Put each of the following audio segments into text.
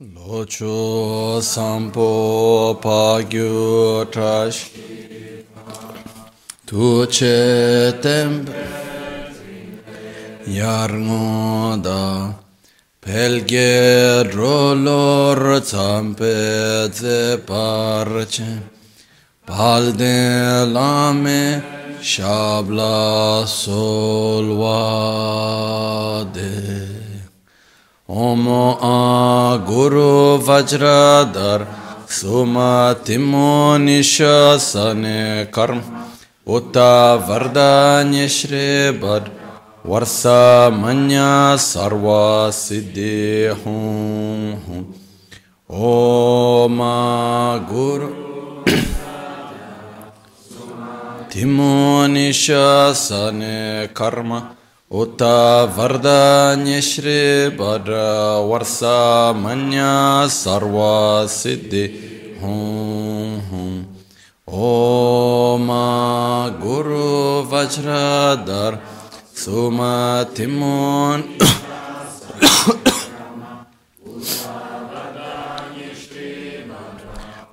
Locho sampo pagyu trash tuche temp yarngoda pelge drolor zampe ze parche. Palde lame shabla solwade Omo a Guru Vajradhar Suma Timo Nishasane Karm Uta Vardanya Shrebad Varsa Manya Sarva Siddhi Uta Varda Nyeshri Bhadra Varsa Manya Sarva Siddhi Hum Hum. Om Guru Vajradhar Sumatimon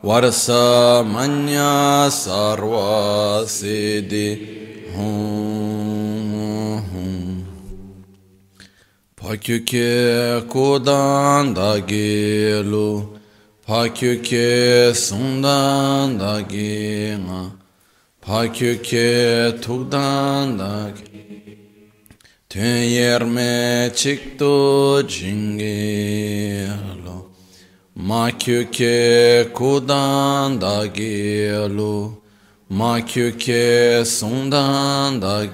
Varsa Manya Sarva Siddhi Hum Pakyuke kodan da gelu Pakyuke sundan da gena Pakyuke tukdan da Tün yerme çıktı cingelo Makyuke kodan da gelu Makyuke sundan da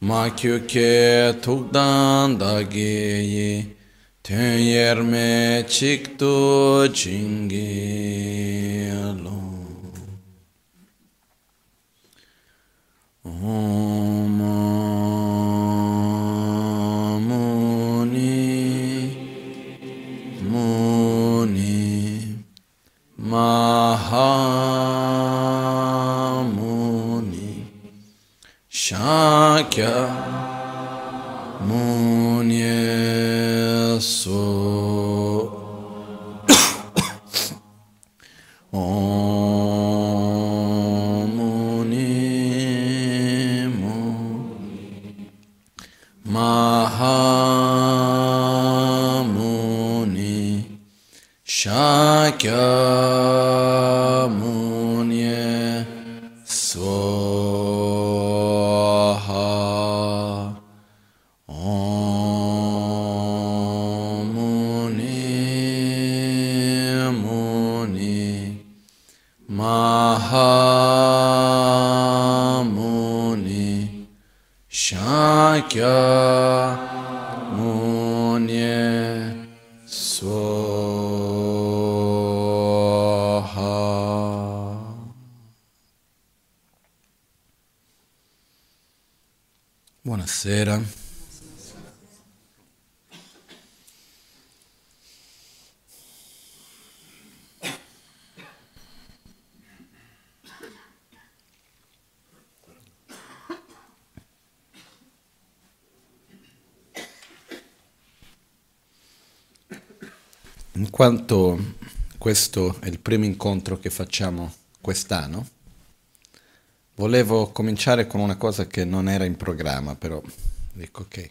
gena Makyuke tukdan da geyi Tön yerme çıktı çingelo Om Muni Muni Mahamuni Shakya Munyeso Mahamuni Shakya quanto questo è il primo incontro che facciamo quest'anno, volevo cominciare con una cosa che non era in programma, però dico ok,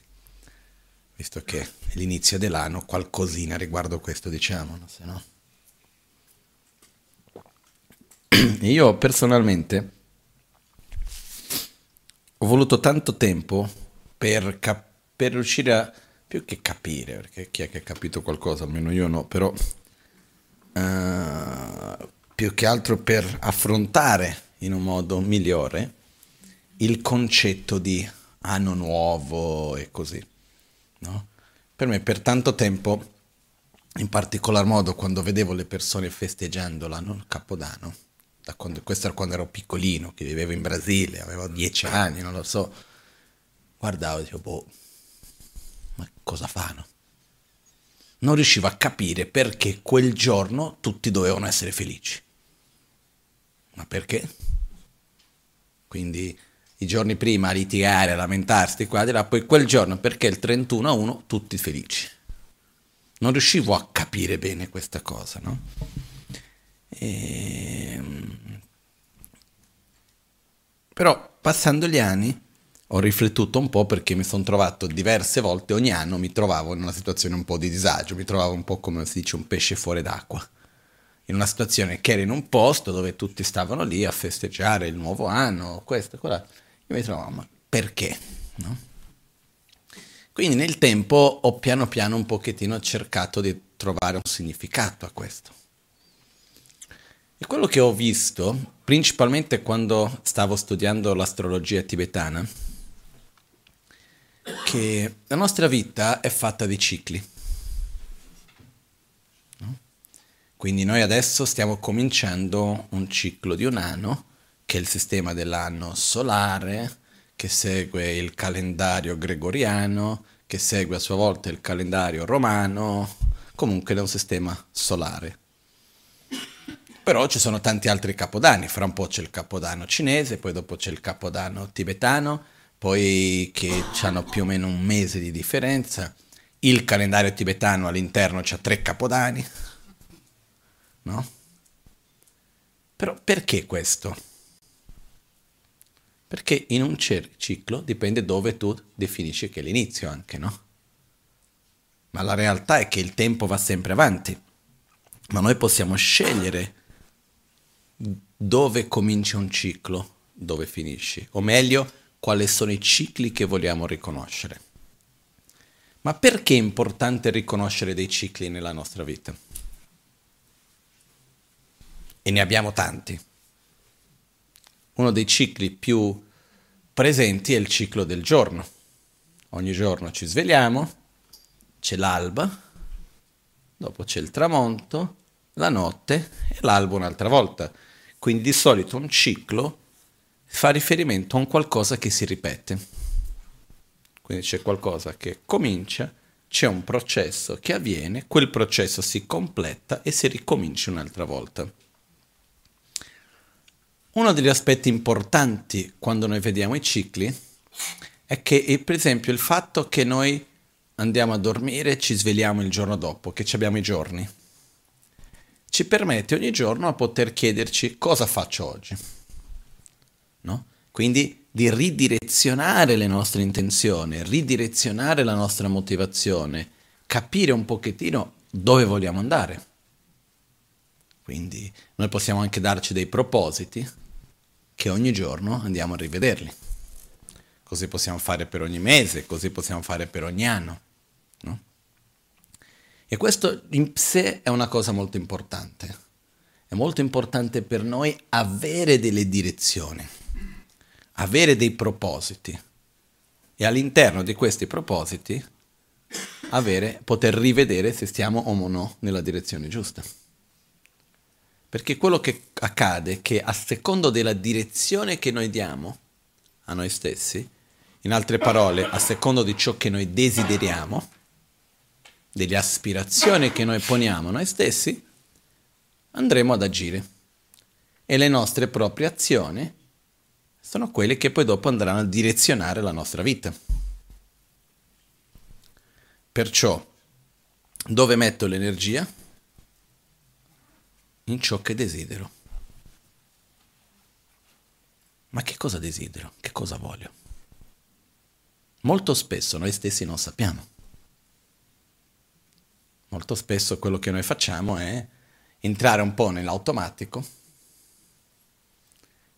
visto che è l'inizio dell'anno, qualcosina riguardo questo diciamo, no? se no. Io personalmente ho voluto tanto tempo per, cap- per riuscire a, più che capire, perché chi è che ha capito qualcosa, almeno io no, però eh, più che altro per affrontare in un modo migliore il concetto di anno nuovo e così. No? Per me per tanto tempo, in particolar modo quando vedevo le persone festeggiando l'anno Capodanno, da quando, questo era quando ero piccolino, che vivevo in Brasile, avevo dieci anni, non lo so, guardavo e dicevo, boh, cosa fanno? Non riuscivo a capire perché quel giorno tutti dovevano essere felici. Ma perché? Quindi i giorni prima a litigare, a lamentarsi qua di là, poi quel giorno perché il 31 a 1 tutti felici. Non riuscivo a capire bene questa cosa, no? E... Ehm, però passando gli anni ho riflettuto un po' perché mi sono trovato diverse volte, ogni anno mi trovavo in una situazione un po' di disagio, mi trovavo un po' come si dice un pesce fuori d'acqua, in una situazione che era in un posto dove tutti stavano lì a festeggiare il nuovo anno, questo, quella, io mi trovavo, ma perché? No? Quindi nel tempo ho piano piano un pochettino cercato di trovare un significato a questo. E quello che ho visto, principalmente quando stavo studiando l'astrologia tibetana, che la nostra vita è fatta di cicli. Quindi noi adesso stiamo cominciando un ciclo di un anno, che è il sistema dell'anno solare, che segue il calendario gregoriano, che segue a sua volta il calendario romano, comunque è un sistema solare. Però ci sono tanti altri capodanni, fra un po' c'è il capodanno cinese, poi dopo c'è il capodanno tibetano, poi che hanno più o meno un mese di differenza. Il calendario tibetano all'interno ha tre capodanni, no? Però perché questo? Perché in un ciclo dipende dove tu definisci che è l'inizio anche, no? Ma la realtà è che il tempo va sempre avanti, ma noi possiamo scegliere dove comincia un ciclo, dove finisci, o meglio, quali sono i cicli che vogliamo riconoscere. Ma perché è importante riconoscere dei cicli nella nostra vita? E ne abbiamo tanti. Uno dei cicli più presenti è il ciclo del giorno. Ogni giorno ci svegliamo, c'è l'alba, dopo c'è il tramonto, la notte e l'alba un'altra volta. Quindi di solito un ciclo fa riferimento a un qualcosa che si ripete. Quindi c'è qualcosa che comincia, c'è un processo che avviene, quel processo si completa e si ricomincia un'altra volta. Uno degli aspetti importanti quando noi vediamo i cicli è che, per esempio, il fatto che noi andiamo a dormire e ci svegliamo il giorno dopo, che abbiamo i giorni ci permette ogni giorno a poter chiederci cosa faccio oggi. No? Quindi di ridirezionare le nostre intenzioni, ridirezionare la nostra motivazione, capire un pochettino dove vogliamo andare. Quindi noi possiamo anche darci dei propositi che ogni giorno andiamo a rivederli. Così possiamo fare per ogni mese, così possiamo fare per ogni anno. No? E questo in sé è una cosa molto importante. È molto importante per noi avere delle direzioni, avere dei propositi e all'interno di questi propositi avere, poter rivedere se stiamo o no nella direzione giusta. Perché quello che accade è che a secondo della direzione che noi diamo a noi stessi, in altre parole, a secondo di ciò che noi desideriamo, delle aspirazioni che noi poniamo noi stessi, andremo ad agire. E le nostre proprie azioni sono quelle che poi dopo andranno a direzionare la nostra vita. Perciò, dove metto l'energia? In ciò che desidero. Ma che cosa desidero? Che cosa voglio? Molto spesso noi stessi non sappiamo. Molto spesso quello che noi facciamo è entrare un po' nell'automatico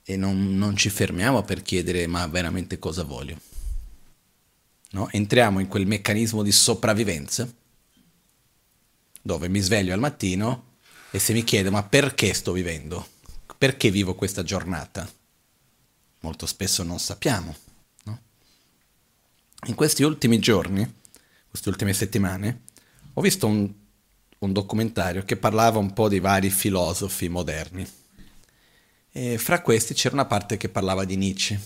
e non, non ci fermiamo per chiedere ma veramente cosa voglio. No? Entriamo in quel meccanismo di sopravvivenza dove mi sveglio al mattino e se mi chiedo ma perché sto vivendo? Perché vivo questa giornata? Molto spesso non sappiamo. No? In questi ultimi giorni, queste ultime settimane, ho visto un, un documentario che parlava un po' di vari filosofi moderni. E fra questi c'era una parte che parlava di Nietzsche.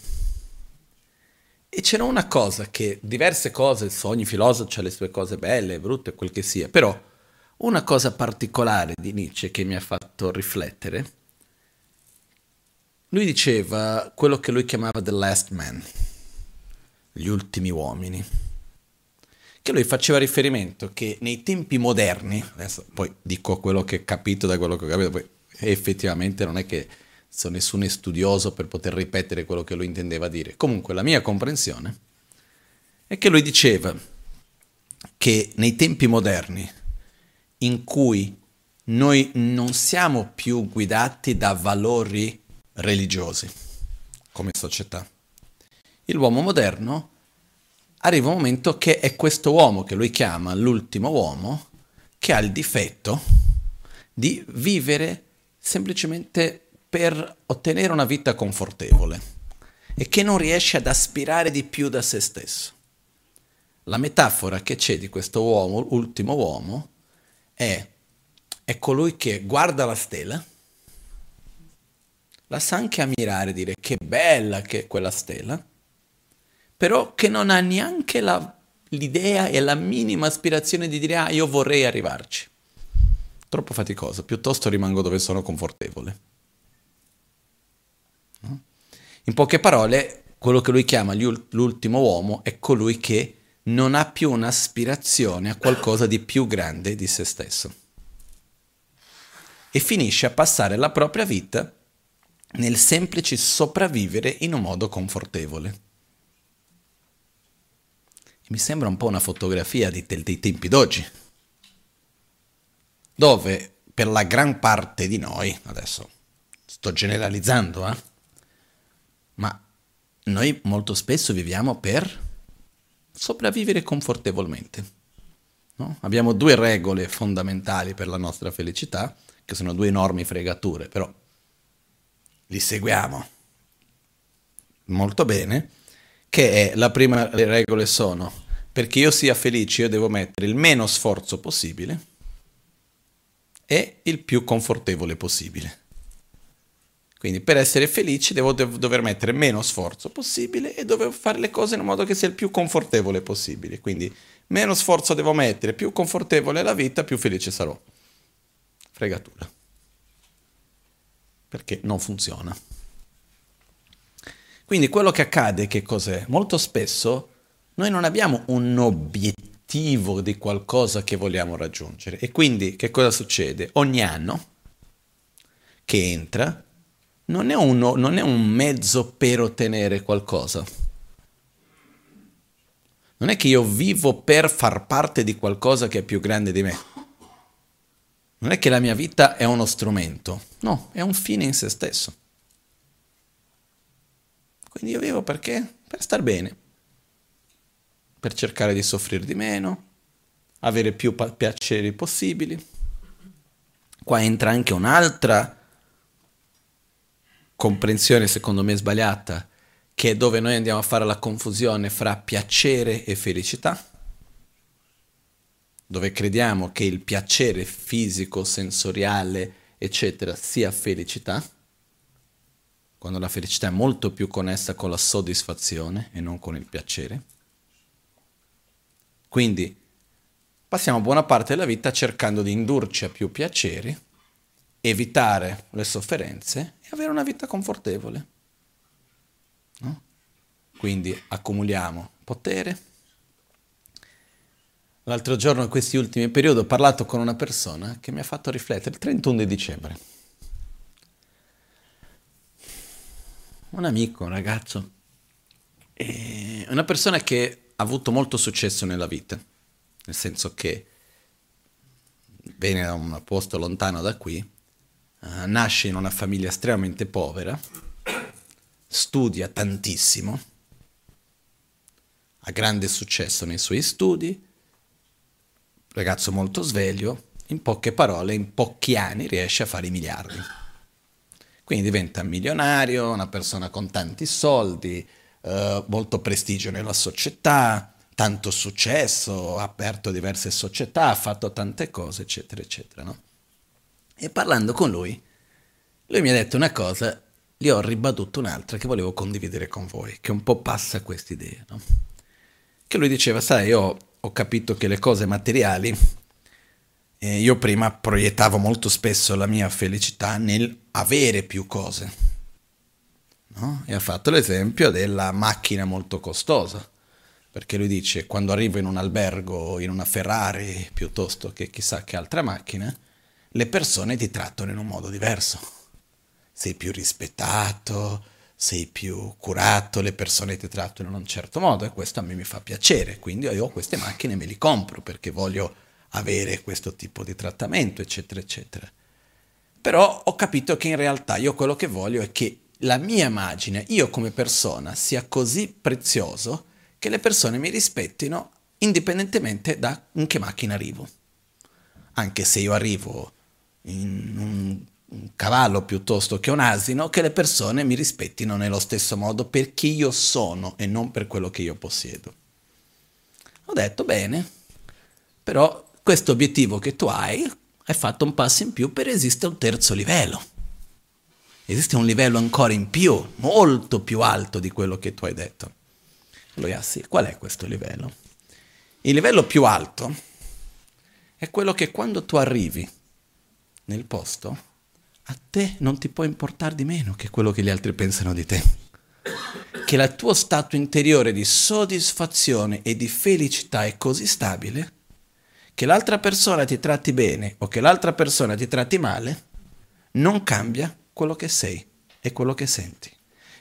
E c'era una cosa che, diverse cose, ogni filosofo ha le sue cose belle, brutte, quel che sia, però una cosa particolare di Nietzsche che mi ha fatto riflettere, lui diceva quello che lui chiamava The Last Man, gli ultimi uomini che lui faceva riferimento che nei tempi moderni, adesso poi dico quello che ho capito da quello che ho capito, poi effettivamente non è che sono nessun studioso per poter ripetere quello che lui intendeva dire. Comunque la mia comprensione è che lui diceva che nei tempi moderni, in cui noi non siamo più guidati da valori religiosi come società, l'uomo moderno arriva un momento che è questo uomo che lui chiama l'ultimo uomo che ha il difetto di vivere semplicemente per ottenere una vita confortevole e che non riesce ad aspirare di più da se stesso. La metafora che c'è di questo uomo, ultimo uomo, è, è colui che guarda la stella, la sa anche ammirare, dire che bella che è quella stella, però che non ha neanche la, l'idea e la minima aspirazione di dire ah io vorrei arrivarci. Troppo faticoso, piuttosto rimango dove sono confortevole. In poche parole, quello che lui chiama l'ultimo uomo è colui che non ha più un'aspirazione a qualcosa di più grande di se stesso. E finisce a passare la propria vita nel semplice sopravvivere in un modo confortevole. Mi sembra un po' una fotografia di, dei tempi d'oggi, dove per la gran parte di noi, adesso sto generalizzando, eh, noi molto spesso viviamo per sopravvivere confortevolmente. No? Abbiamo due regole fondamentali per la nostra felicità, che sono due enormi fregature, però li seguiamo molto bene, che è la prima le regole sono perché io sia felice io devo mettere il meno sforzo possibile e il più confortevole possibile. Quindi per essere felice devo dover mettere meno sforzo possibile e dover fare le cose in modo che sia il più confortevole possibile. Quindi meno sforzo devo mettere, più confortevole è la vita, più felice sarò. Fregatura. Perché non funziona. Quindi quello che accade, che cos'è? Molto spesso noi non abbiamo un obiettivo di qualcosa che vogliamo raggiungere. E quindi che cosa succede? Ogni anno che entra non è, uno, non è un mezzo per ottenere qualcosa. Non è che io vivo per far parte di qualcosa che è più grande di me. Non è che la mia vita è uno strumento, no, è un fine in se stesso. Quindi io vivo perché? Per star bene per cercare di soffrire di meno, avere più pa- piaceri possibili. Qua entra anche un'altra comprensione, secondo me sbagliata, che è dove noi andiamo a fare la confusione fra piacere e felicità, dove crediamo che il piacere fisico, sensoriale, eccetera, sia felicità, quando la felicità è molto più connessa con la soddisfazione e non con il piacere. Quindi passiamo buona parte della vita cercando di indurci a più piaceri, evitare le sofferenze e avere una vita confortevole. No? Quindi accumuliamo potere. L'altro giorno, in questi ultimi periodi, ho parlato con una persona che mi ha fatto riflettere il 31 di dicembre. Un amico, un ragazzo, una persona che ha avuto molto successo nella vita, nel senso che viene da un posto lontano da qui, uh, nasce in una famiglia estremamente povera, studia tantissimo, ha grande successo nei suoi studi, ragazzo molto sveglio, in poche parole, in pochi anni riesce a fare i miliardi. Quindi diventa milionario, una persona con tanti soldi, eh, molto prestigio nella società, tanto successo, ha aperto diverse società, ha fatto tante cose, eccetera, eccetera. No? E parlando con lui, lui mi ha detto una cosa, gli ho ribattuto un'altra che volevo condividere con voi, che un po' passa questa idea. No? Che lui diceva, sai, io ho capito che le cose materiali, eh, io prima proiettavo molto spesso la mia felicità nel avere più cose no? e ha fatto l'esempio della macchina molto costosa. perché lui dice quando arrivo in un albergo, in una Ferrari piuttosto che chissà che altra macchina, le persone ti trattano in un modo diverso. Sei più rispettato, sei più curato, le persone ti trattano in un certo modo e questo a me mi fa piacere, quindi io queste macchine me le compro perché voglio avere questo tipo di trattamento, eccetera, eccetera. Però ho capito che in realtà io quello che voglio è che la mia immagine, io come persona, sia così prezioso che le persone mi rispettino indipendentemente da in che macchina arrivo. Anche se io arrivo in un cavallo piuttosto che un asino, che le persone mi rispettino nello stesso modo per chi io sono e non per quello che io possiedo. Ho detto bene, però questo obiettivo che tu hai, hai fatto un passo in più per esiste un terzo livello. Esiste un livello ancora in più, molto più alto di quello che tu hai detto. Allora, ah, sì, qual è questo livello? Il livello più alto è quello che quando tu arrivi nel posto, a te non ti può importare di meno che quello che gli altri pensano di te. Che il tuo stato interiore di soddisfazione e di felicità è così stabile che l'altra persona ti tratti bene o che l'altra persona ti tratti male, non cambia quello che sei e quello che senti.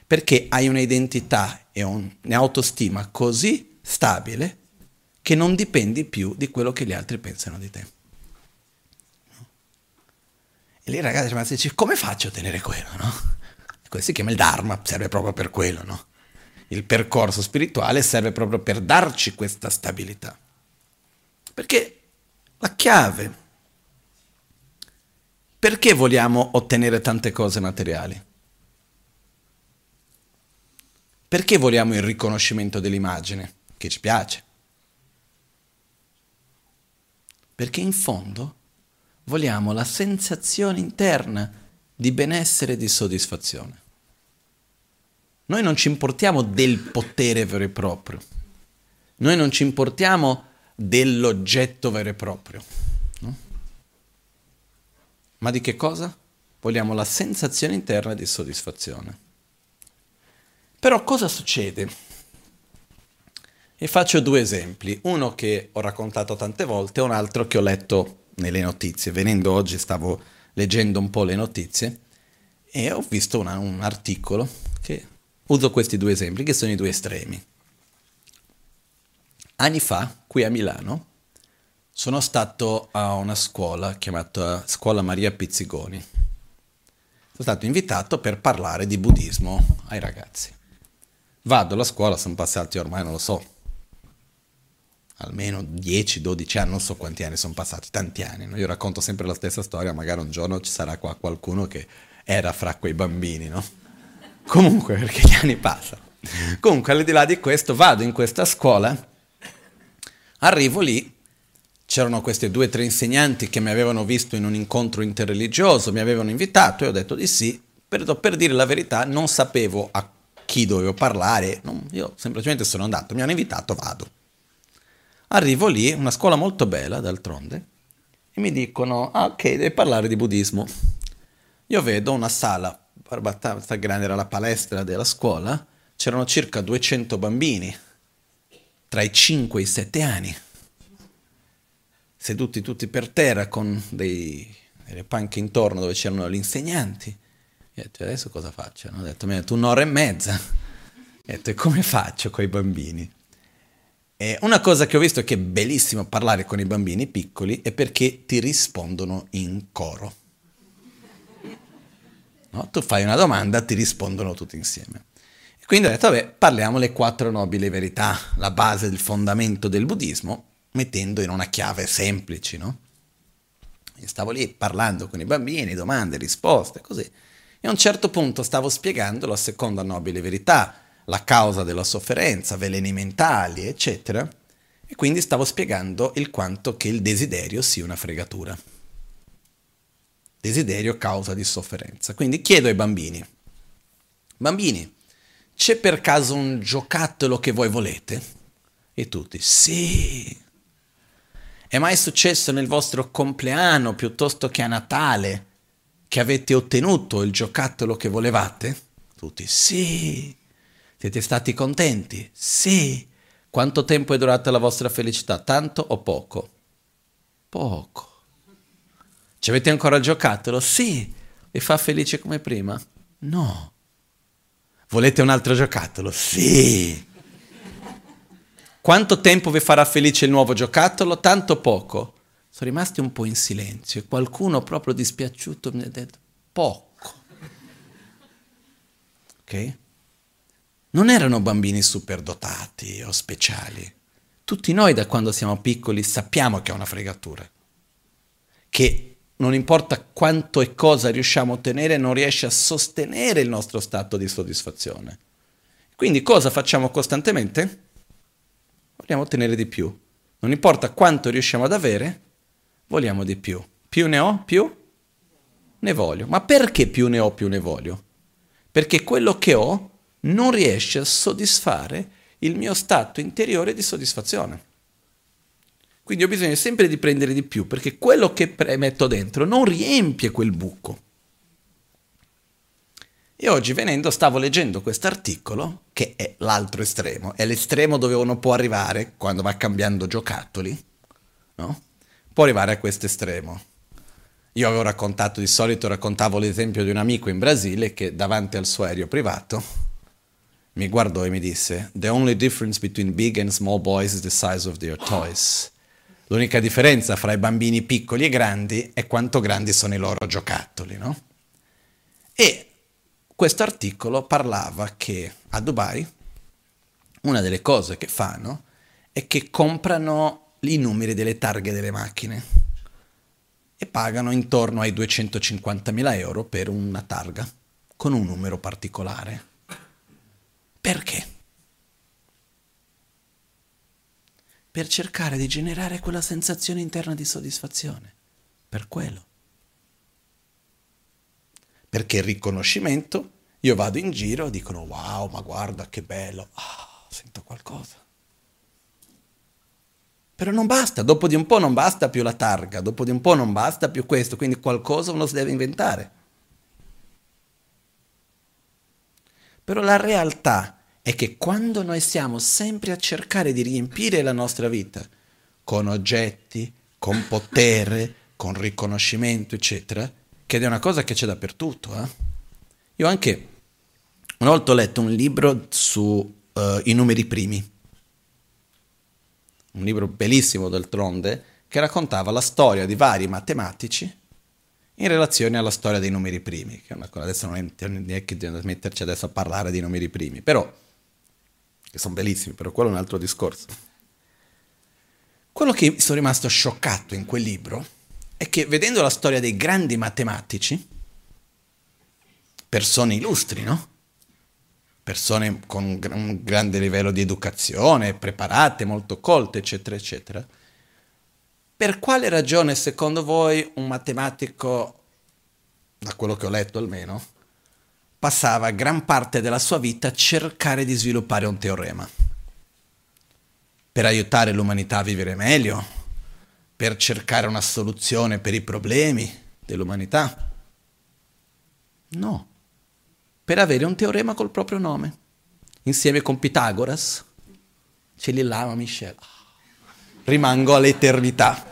Perché hai un'identità e un'autostima così stabile che non dipendi più di quello che gli altri pensano di te. E lì il ragazzo mi dice, come faccio a ottenere quello, no? Questo si chiama il Dharma, serve proprio per quello, no? Il percorso spirituale serve proprio per darci questa stabilità. Perché la chiave, perché vogliamo ottenere tante cose materiali? Perché vogliamo il riconoscimento dell'immagine che ci piace? Perché in fondo vogliamo la sensazione interna di benessere e di soddisfazione. Noi non ci importiamo del potere vero e proprio, noi non ci importiamo dell'oggetto vero e proprio, no? ma di che cosa? Vogliamo la sensazione interna di soddisfazione. Però cosa succede? E faccio due esempi, uno che ho raccontato tante volte e un altro che ho letto nelle notizie. Venendo oggi stavo leggendo un po' le notizie e ho visto una, un articolo che uso questi due esempi, che sono i due estremi. Anni fa, qui a Milano, sono stato a una scuola chiamata Scuola Maria Pizzigoni. Sono stato invitato per parlare di buddismo ai ragazzi. Vado alla scuola, sono passati ormai, non lo so, almeno 10-12 anni, non so quanti anni sono passati, tanti anni. No? Io racconto sempre la stessa storia, magari un giorno ci sarà qua qualcuno che era fra quei bambini, no? Comunque, perché gli anni passano. Comunque, al di là di questo, vado in questa scuola, arrivo lì, c'erano questi due o tre insegnanti che mi avevano visto in un incontro interreligioso, mi avevano invitato e ho detto di sì, per, per dire la verità non sapevo a chi dovevo parlare, non, io semplicemente sono andato, mi hanno invitato, vado. Arrivo lì, una scuola molto bella d'altronde, e mi dicono, ah ok, devi parlare di buddismo. Io vedo una sala, abbastanza grande era la palestra della scuola, c'erano circa 200 bambini, tra i 5 e i 7 anni, seduti tutti per terra con dei, delle panche intorno dove c'erano gli insegnanti. E ho detto, adesso cosa faccio? Ho detto, mi ha detto un'ora e mezza. Ho detto, e come faccio con i bambini? Eh, una cosa che ho visto che è bellissimo parlare con i bambini piccoli è perché ti rispondono in coro. No? Tu fai una domanda, ti rispondono tutti insieme. Quindi ho detto, vabbè, parliamo le quattro nobili verità, la base del fondamento del buddismo, mettendo in una chiave semplice, no? Io stavo lì parlando con i bambini, domande, risposte, così. E a un certo punto stavo spiegando la seconda nobile verità, la causa della sofferenza, veleni mentali, eccetera, e quindi stavo spiegando il quanto che il desiderio sia una fregatura. Desiderio causa di sofferenza. Quindi chiedo ai bambini, bambini, c'è per caso un giocattolo che voi volete? E tutti, sì. È mai successo nel vostro compleanno piuttosto che a Natale che avete ottenuto il giocattolo che volevate? Tutti, sì. Siete stati contenti? Sì. Quanto tempo è durata la vostra felicità? Tanto o poco? Poco. Ci avete ancora il giocattolo? Sì. Vi fa felice come prima? No. Volete un altro giocattolo? Sì. Quanto tempo vi farà felice il nuovo giocattolo? Tanto poco. Sono rimasti un po' in silenzio e qualcuno proprio dispiaciuto mi ha detto poco. Ok? Non erano bambini superdotati o speciali. Tutti noi da quando siamo piccoli sappiamo che è una fregatura. Che non importa quanto e cosa riusciamo a ottenere, non riesce a sostenere il nostro stato di soddisfazione. Quindi cosa facciamo costantemente? Vogliamo ottenere di più. Non importa quanto riusciamo ad avere, vogliamo di più. Più ne ho, più ne voglio. Ma perché più ne ho, più ne voglio? Perché quello che ho non riesce a soddisfare il mio stato interiore di soddisfazione. Quindi ho bisogno sempre di prendere di più, perché quello che metto dentro non riempie quel buco. E oggi venendo stavo leggendo questo articolo, che è l'altro estremo, è l'estremo dove uno può arrivare quando va cambiando giocattoli, no? Può arrivare a questo estremo. Io avevo raccontato, di solito raccontavo l'esempio di un amico in Brasile che davanti al suo aereo privato mi guardò e mi disse The only difference between big and small boys is the size of their toys. L'unica differenza fra i bambini piccoli e grandi è quanto grandi sono i loro giocattoli, no? E questo articolo parlava che a Dubai una delle cose che fanno è che comprano i numeri delle targhe delle macchine e pagano intorno ai 250.000 euro per una targa con un numero particolare. Perché? Per cercare di generare quella sensazione interna di soddisfazione. Per quello. Perché il riconoscimento, io vado in giro, dicono wow, ma guarda che bello, ah, sento qualcosa. Però non basta, dopo di un po' non basta più la targa, dopo di un po' non basta più questo, quindi qualcosa uno si deve inventare. Però la realtà è che quando noi siamo sempre a cercare di riempire la nostra vita con oggetti, con potere, con riconoscimento, eccetera, che è una cosa che c'è dappertutto. Eh? Io anche una volta ho letto un libro sui uh, numeri primi un libro bellissimo d'altronde, che raccontava la storia di vari matematici in relazione alla storia dei numeri primi, che adesso non è neanche di metterci adesso a parlare dei numeri primi, però, che sono bellissimi, però quello è un altro discorso. Quello che sono rimasto scioccato in quel libro è che vedendo la storia dei grandi matematici, persone illustri, no? persone con un grande livello di educazione, preparate, molto colte, eccetera, eccetera. Per quale ragione, secondo voi, un matematico, da quello che ho letto almeno, passava gran parte della sua vita a cercare di sviluppare un teorema? Per aiutare l'umanità a vivere meglio? Per cercare una soluzione per i problemi dell'umanità? No per avere un teorema col proprio nome, insieme con Pitagoras. Ce li lava Michel. Rimango all'eternità.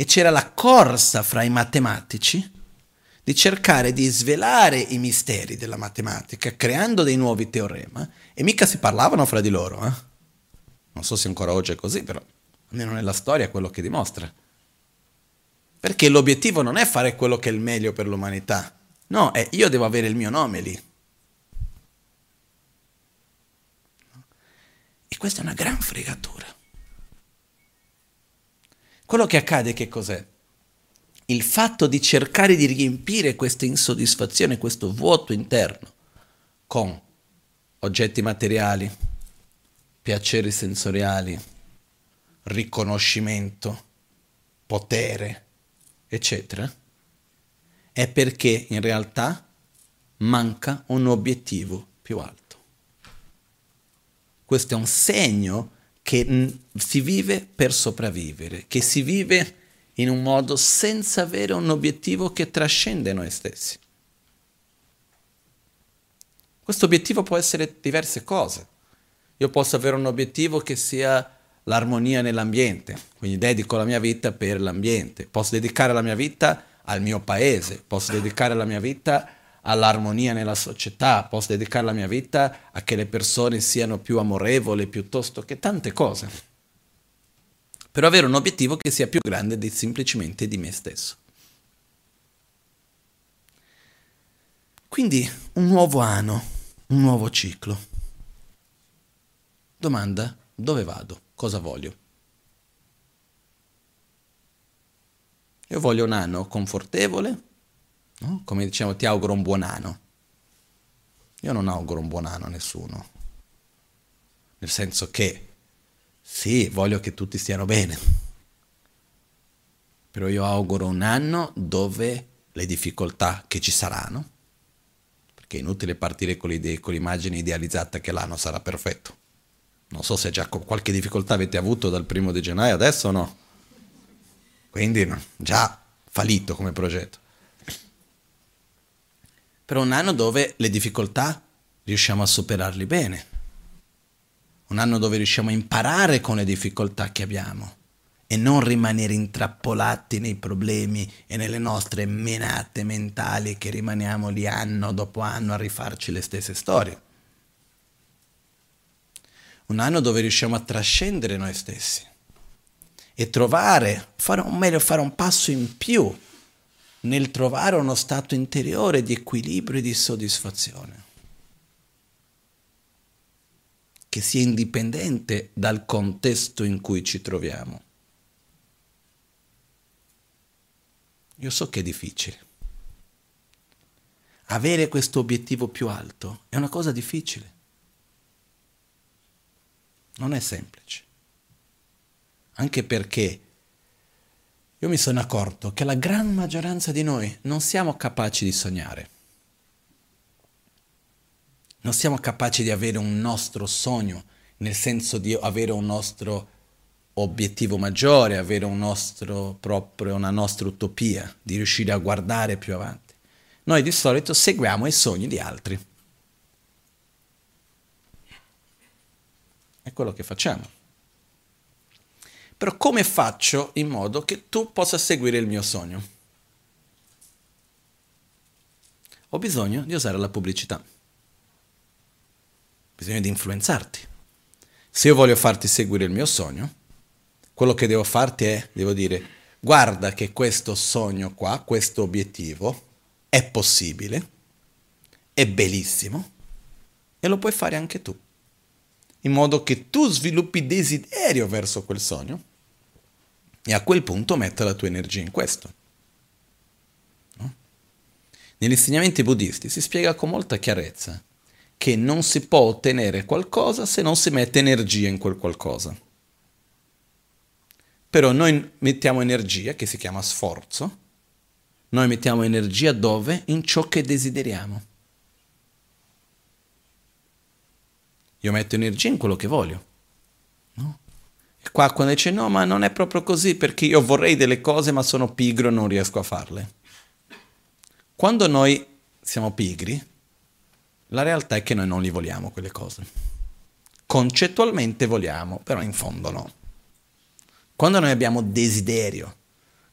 E c'era la corsa fra i matematici di cercare di svelare i misteri della matematica, creando dei nuovi teorema, e mica si parlavano fra di loro. Eh? Non so se ancora oggi è così, però almeno nella storia è quello che dimostra. Perché l'obiettivo non è fare quello che è il meglio per l'umanità. No, è io devo avere il mio nome lì. E questa è una gran fregatura. Quello che accade che cos'è? Il fatto di cercare di riempire questa insoddisfazione, questo vuoto interno con oggetti materiali, piaceri sensoriali, riconoscimento, potere, eccetera, è perché in realtà manca un obiettivo più alto. Questo è un segno che si vive per sopravvivere, che si vive in un modo senza avere un obiettivo che trascende noi stessi. Questo obiettivo può essere diverse cose. Io posso avere un obiettivo che sia l'armonia nell'ambiente, quindi dedico la mia vita per l'ambiente, posso dedicare la mia vita al mio paese, posso dedicare la mia vita all'armonia nella società, posso dedicare la mia vita a che le persone siano più amorevoli piuttosto che tante cose. Per avere un obiettivo che sia più grande di semplicemente di me stesso. Quindi un nuovo anno, un nuovo ciclo. Domanda, dove vado? Cosa voglio? Io voglio un anno confortevole, no? come diciamo ti auguro un buon anno. Io non auguro un buon anno a nessuno, nel senso che sì, voglio che tutti stiano bene, però io auguro un anno dove le difficoltà che ci saranno, perché è inutile partire con, con l'immagine idealizzata che l'anno sarà perfetto. Non so se già qualche difficoltà avete avuto dal primo di gennaio, adesso no. Quindi già fallito come progetto però un anno dove le difficoltà riusciamo a superarli bene, un anno dove riusciamo a imparare con le difficoltà che abbiamo e non rimanere intrappolati nei problemi e nelle nostre menate mentali che rimaniamo lì anno dopo anno a rifarci le stesse storie. Un anno dove riusciamo a trascendere noi stessi e trovare, fare, o meglio fare un passo in più nel trovare uno stato interiore di equilibrio e di soddisfazione, che sia indipendente dal contesto in cui ci troviamo. Io so che è difficile. Avere questo obiettivo più alto è una cosa difficile. Non è semplice. Anche perché io mi sono accorto che la gran maggioranza di noi non siamo capaci di sognare. Non siamo capaci di avere un nostro sogno, nel senso di avere un nostro obiettivo maggiore, avere un nostro proprio, una nostra utopia, di riuscire a guardare più avanti. Noi di solito seguiamo i sogni di altri. È quello che facciamo. Però come faccio in modo che tu possa seguire il mio sogno? Ho bisogno di usare la pubblicità. Ho bisogno di influenzarti. Se io voglio farti seguire il mio sogno, quello che devo farti è, devo dire, guarda che questo sogno qua, questo obiettivo, è possibile, è bellissimo e lo puoi fare anche tu. In modo che tu sviluppi desiderio verso quel sogno e a quel punto metta la tua energia in questo. No? Negli insegnamenti buddisti si spiega con molta chiarezza che non si può ottenere qualcosa se non si mette energia in quel qualcosa. Però noi mettiamo energia, che si chiama sforzo, noi mettiamo energia dove? In ciò che desideriamo. Io metto energia in quello che voglio. No? Qua quando dice no, ma non è proprio così perché io vorrei delle cose ma sono pigro e non riesco a farle. Quando noi siamo pigri, la realtà è che noi non li vogliamo quelle cose. Concettualmente vogliamo, però in fondo no. Quando noi abbiamo desiderio,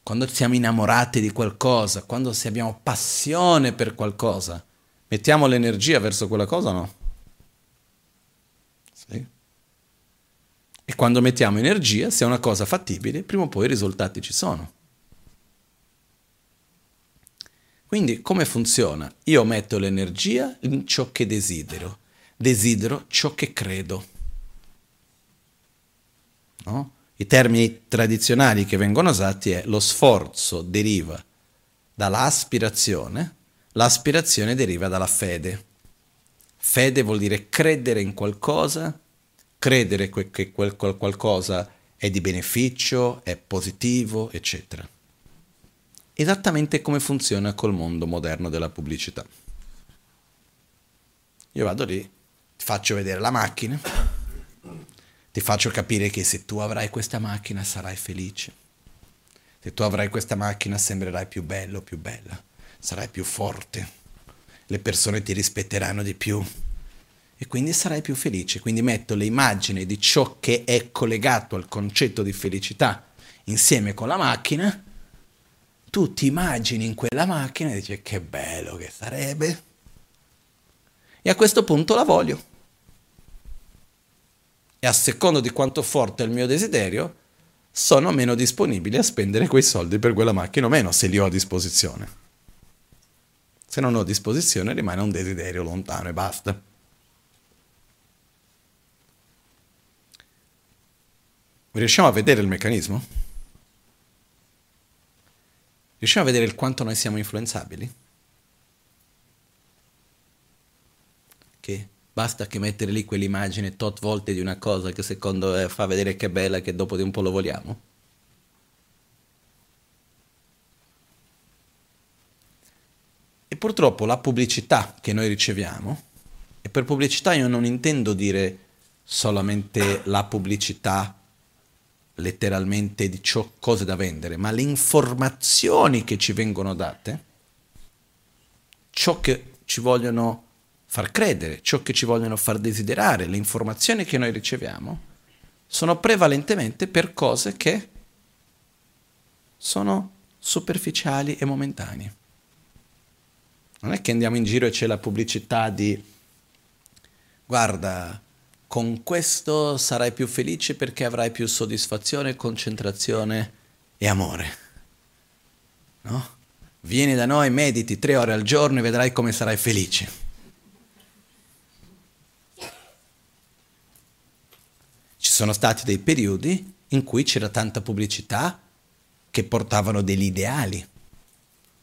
quando siamo innamorati di qualcosa, quando abbiamo passione per qualcosa, mettiamo l'energia verso quella cosa o no? Sì. E quando mettiamo energia, se è una cosa fattibile, prima o poi i risultati ci sono. Quindi come funziona? Io metto l'energia in ciò che desidero, desidero ciò che credo. No? I termini tradizionali che vengono usati è lo sforzo deriva dall'aspirazione, l'aspirazione deriva dalla fede. Fede vuol dire credere in qualcosa credere che quel qualcosa è di beneficio, è positivo, eccetera. Esattamente come funziona col mondo moderno della pubblicità. Io vado lì, ti faccio vedere la macchina, ti faccio capire che se tu avrai questa macchina sarai felice. Se tu avrai questa macchina sembrerai più bello, più bella, sarai più forte, le persone ti rispetteranno di più, e quindi sarai più felice. Quindi metto le immagini di ciò che è collegato al concetto di felicità insieme con la macchina, tu ti immagini in quella macchina e dici che bello che sarebbe. E a questo punto la voglio. E a secondo di quanto forte è il mio desiderio, sono meno disponibile a spendere quei soldi per quella macchina o meno, se li ho a disposizione. Se non ho a disposizione rimane un desiderio lontano e basta. Riusciamo a vedere il meccanismo? Riusciamo a vedere il quanto noi siamo influenzabili? Che basta che mettere lì quell'immagine tot volte di una cosa che secondo eh, fa vedere che è bella che dopo di un po' lo vogliamo? E purtroppo la pubblicità che noi riceviamo, e per pubblicità io non intendo dire solamente la pubblicità letteralmente di ciò, cose da vendere, ma le informazioni che ci vengono date, ciò che ci vogliono far credere, ciò che ci vogliono far desiderare, le informazioni che noi riceviamo, sono prevalentemente per cose che sono superficiali e momentanee. Non è che andiamo in giro e c'è la pubblicità di guarda, con questo sarai più felice perché avrai più soddisfazione, concentrazione e amore. No? Vieni da noi, mediti tre ore al giorno e vedrai come sarai felice. Ci sono stati dei periodi in cui c'era tanta pubblicità che portavano degli ideali,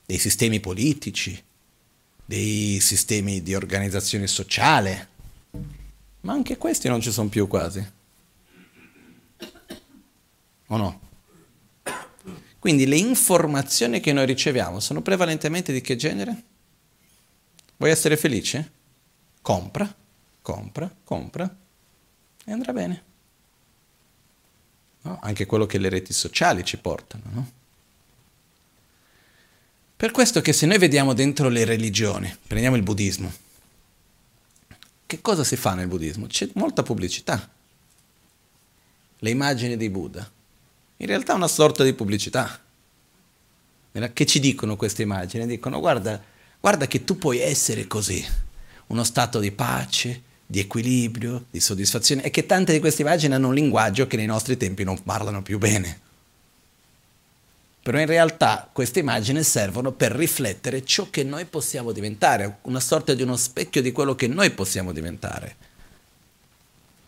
dei sistemi politici, dei sistemi di organizzazione sociale, ma anche questi non ci sono più quasi. O no? Quindi le informazioni che noi riceviamo sono prevalentemente di che genere? Vuoi essere felice? Compra, compra, compra e andrà bene. No? Anche quello che le reti sociali ci portano. No? Per questo che se noi vediamo dentro le religioni, prendiamo il buddismo, che cosa si fa nel buddismo? C'è molta pubblicità. Le immagini di Buddha. In realtà è una sorta di pubblicità. Che ci dicono queste immagini? Dicono guarda, guarda che tu puoi essere così, uno stato di pace, di equilibrio, di soddisfazione, e che tante di queste immagini hanno un linguaggio che nei nostri tempi non parlano più bene. Però in realtà queste immagini servono per riflettere ciò che noi possiamo diventare, una sorta di uno specchio di quello che noi possiamo diventare.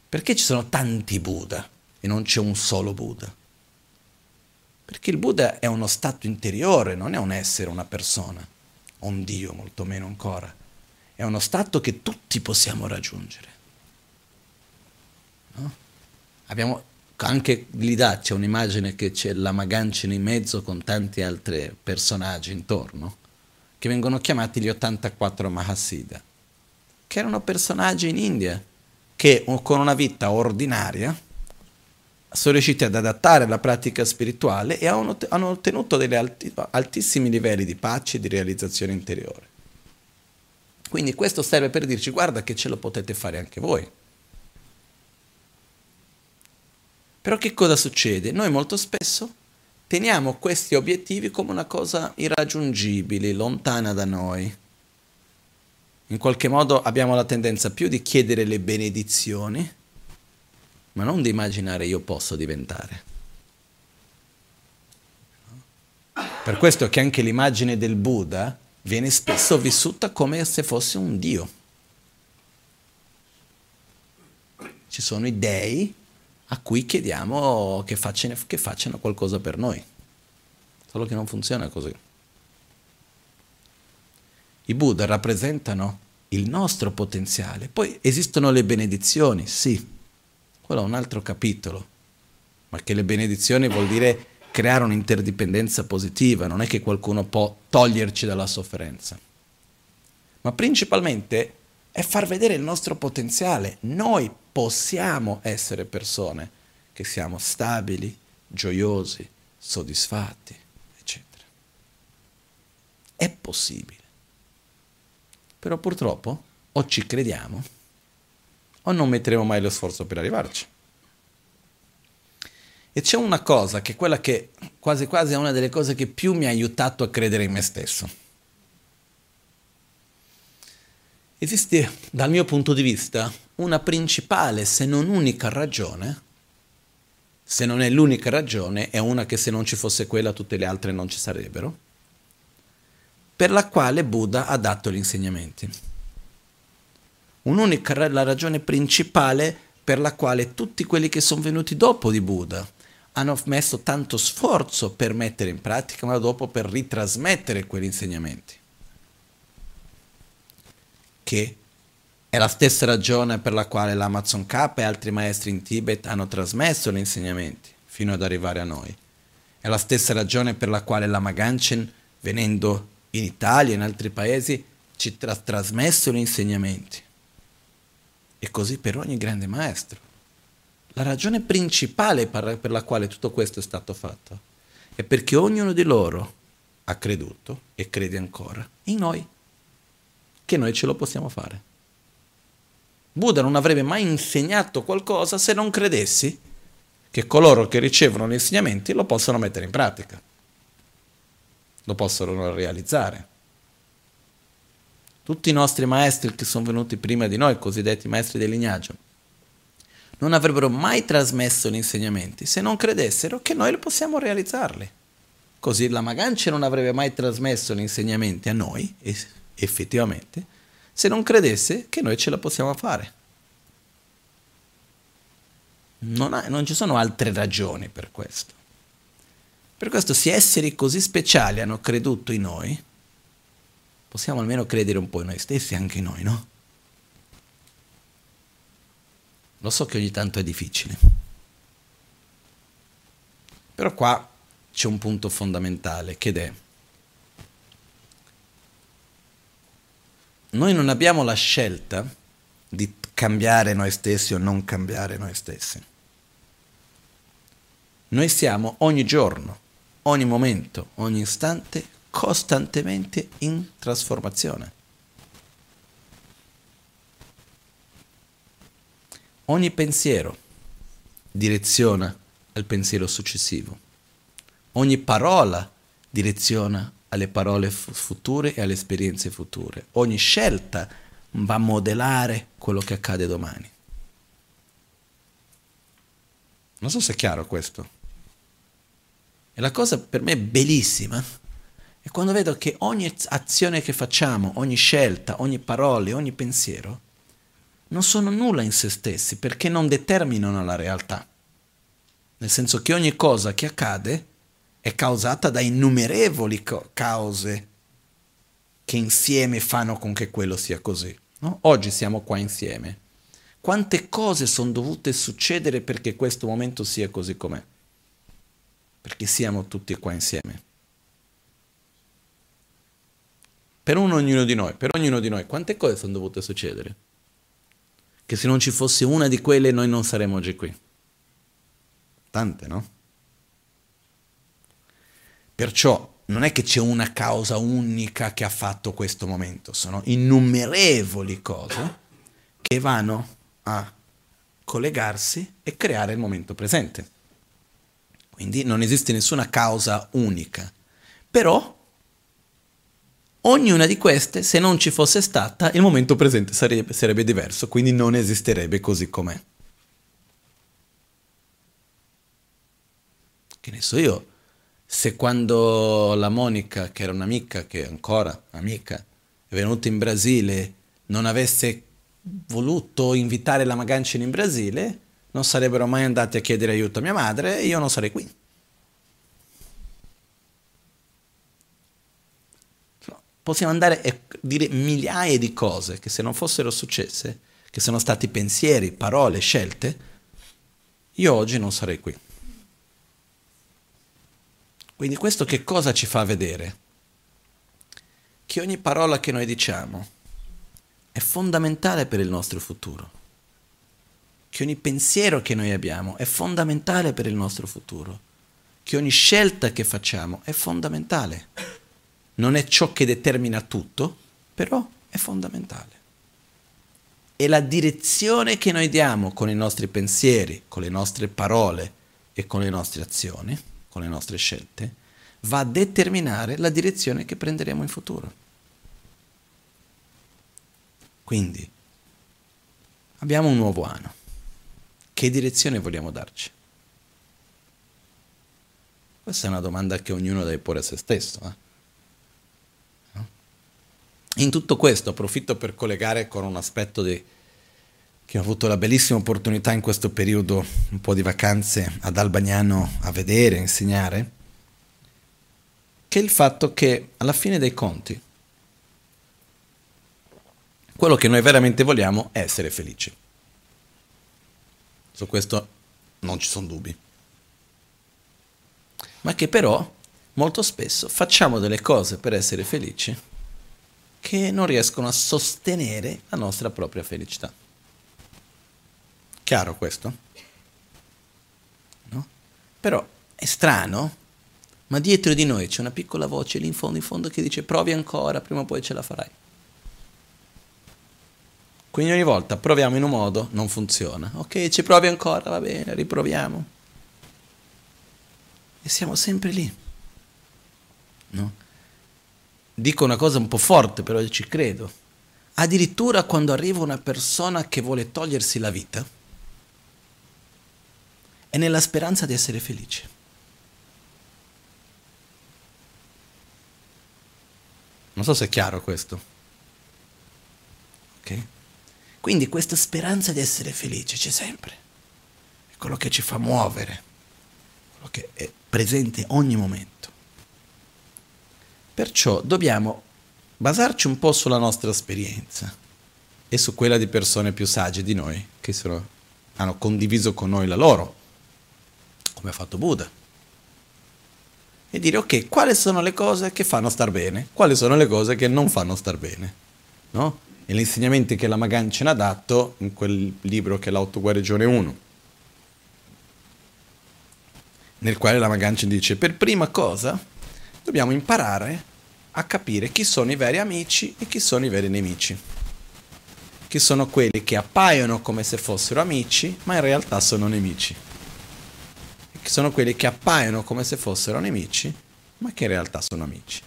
Perché ci sono tanti Buddha e non c'è un solo Buddha? Perché il Buddha è uno stato interiore, non è un essere, una persona, o un Dio molto meno ancora. È uno stato che tutti possiamo raggiungere. No? Abbiamo anche lì là c'è un'immagine che c'è la Magancina in mezzo con tanti altri personaggi intorno, che vengono chiamati gli 84 Mahasiddha, che erano personaggi in India che con una vita ordinaria sono riusciti ad adattare la pratica spirituale e hanno ottenuto degli alti, altissimi livelli di pace e di realizzazione interiore. Quindi questo serve per dirci guarda che ce lo potete fare anche voi. Però che cosa succede? Noi molto spesso teniamo questi obiettivi come una cosa irraggiungibile, lontana da noi. In qualche modo abbiamo la tendenza più di chiedere le benedizioni, ma non di immaginare io posso diventare. Per questo che anche l'immagine del Buddha viene spesso vissuta come se fosse un Dio. Ci sono i dei a cui chiediamo che facciano, che facciano qualcosa per noi. Solo che non funziona così. I Buddha rappresentano il nostro potenziale. Poi esistono le benedizioni, sì, quello è un altro capitolo, ma che le benedizioni vuol dire creare un'interdipendenza positiva, non è che qualcuno può toglierci dalla sofferenza. Ma principalmente è far vedere il nostro potenziale. Noi possiamo essere persone che siamo stabili, gioiosi, soddisfatti, eccetera. È possibile. Però purtroppo o ci crediamo o non metteremo mai lo sforzo per arrivarci. E c'è una cosa che è quella che quasi quasi è una delle cose che più mi ha aiutato a credere in me stesso. Esiste, dal mio punto di vista, una principale, se non unica ragione, se non è l'unica ragione, è una che se non ci fosse quella tutte le altre non ci sarebbero, per la quale Buddha ha dato gli insegnamenti. Un'unica la ragione principale per la quale tutti quelli che sono venuti dopo di Buddha hanno messo tanto sforzo per mettere in pratica, ma dopo per ritrasmettere quegli insegnamenti. Che è la stessa ragione per la quale l'Amazon K e altri maestri in Tibet hanno trasmesso gli insegnamenti fino ad arrivare a noi. È la stessa ragione per la quale Lama Ganchen, venendo in Italia e in altri paesi, ci ha trasmesso gli insegnamenti. E così per ogni grande maestro. La ragione principale per la quale tutto questo è stato fatto è perché ognuno di loro ha creduto e crede ancora in noi, che noi ce lo possiamo fare. Buddha non avrebbe mai insegnato qualcosa se non credessi che coloro che ricevono gli insegnamenti lo possano mettere in pratica, lo possono realizzare. Tutti i nostri maestri che sono venuti prima di noi, cosiddetti maestri del lignaggio, non avrebbero mai trasmesso gli insegnamenti se non credessero che noi possiamo realizzarli. Così la Magancia non avrebbe mai trasmesso gli insegnamenti a noi, effettivamente, se non credesse che noi ce la possiamo fare. Non, ha, non ci sono altre ragioni per questo. Per questo, se esseri così speciali hanno creduto in noi, possiamo almeno credere un po' in noi stessi, anche noi, no? Lo so che ogni tanto è difficile. Però qua c'è un punto fondamentale che è noi non abbiamo la scelta di cambiare noi stessi o non cambiare noi stessi. Noi siamo ogni giorno, ogni momento, ogni istante, costantemente in trasformazione. Ogni pensiero direziona al pensiero successivo. Ogni parola direziona alle parole future e alle esperienze future. Ogni scelta va a modellare quello che accade domani. Non so se è chiaro questo. E la cosa per me bellissima è quando vedo che ogni azione che facciamo, ogni scelta, ogni parola, ogni pensiero non sono nulla in se stessi perché non determinano la realtà. Nel senso che ogni cosa che accade è causata da innumerevoli co- cause che insieme fanno con che quello sia così. No? Oggi siamo qua insieme. Quante cose sono dovute succedere perché questo momento sia così com'è? Perché siamo tutti qua insieme. Per uno, ognuno di noi, per ognuno di noi, quante cose sono dovute succedere? che se non ci fosse una di quelle noi non saremmo oggi qui. Tante, no? Perciò non è che c'è una causa unica che ha fatto questo momento, sono innumerevoli cose che vanno a collegarsi e creare il momento presente. Quindi non esiste nessuna causa unica. Però Ognuna di queste, se non ci fosse stata, il momento presente sarebbe, sarebbe diverso, quindi non esisterebbe così com'è. Che ne so io, se quando la Monica, che era un'amica, che è ancora amica, è venuta in Brasile, non avesse voluto invitare la Magancin in Brasile, non sarebbero mai andati a chiedere aiuto a mia madre e io non sarei qui. possiamo andare a dire migliaia di cose che se non fossero successe, che sono stati pensieri, parole, scelte, io oggi non sarei qui. Quindi questo che cosa ci fa vedere? Che ogni parola che noi diciamo è fondamentale per il nostro futuro. Che ogni pensiero che noi abbiamo è fondamentale per il nostro futuro. Che ogni scelta che facciamo è fondamentale non è ciò che determina tutto, però è fondamentale. E la direzione che noi diamo con i nostri pensieri, con le nostre parole e con le nostre azioni, con le nostre scelte, va a determinare la direzione che prenderemo in futuro. Quindi, abbiamo un nuovo anno. Che direzione vogliamo darci? Questa è una domanda che ognuno deve porre a se stesso. Eh? In tutto questo approfitto per collegare con un aspetto di, che ho avuto la bellissima opportunità in questo periodo, un po' di vacanze ad Albagnano a vedere, a insegnare, che è il fatto che alla fine dei conti quello che noi veramente vogliamo è essere felici. Su questo non ci sono dubbi ma che però molto spesso facciamo delle cose per essere felici che non riescono a sostenere la nostra propria felicità. Chiaro questo? No? Però è strano, ma dietro di noi c'è una piccola voce lì in fondo, in fondo che dice provi ancora, prima o poi ce la farai. Quindi ogni volta proviamo in un modo, non funziona. Ok, ci provi ancora, va bene, riproviamo. E siamo sempre lì. No? Dico una cosa un po' forte, però io ci credo. Addirittura quando arriva una persona che vuole togliersi la vita, è nella speranza di essere felice. Non so se è chiaro questo. Ok? Quindi questa speranza di essere felice c'è sempre. È quello che ci fa muovere, quello che è presente ogni momento. Perciò dobbiamo basarci un po' sulla nostra esperienza e su quella di persone più sagge di noi che sono, hanno condiviso con noi la loro, come ha fatto Buddha. E dire ok, quali sono le cose che fanno star bene, quali sono le cose che non fanno star bene. No? E gli insegnamenti che la Magan ce n'ha dato in quel libro che è l'autoguarigione 1 nel quale la Maganchen dice per prima cosa dobbiamo imparare a capire chi sono i veri amici e chi sono i veri nemici. Chi sono quelli che appaiono come se fossero amici, ma in realtà sono nemici. E chi sono quelli che appaiono come se fossero nemici, ma che in realtà sono amici.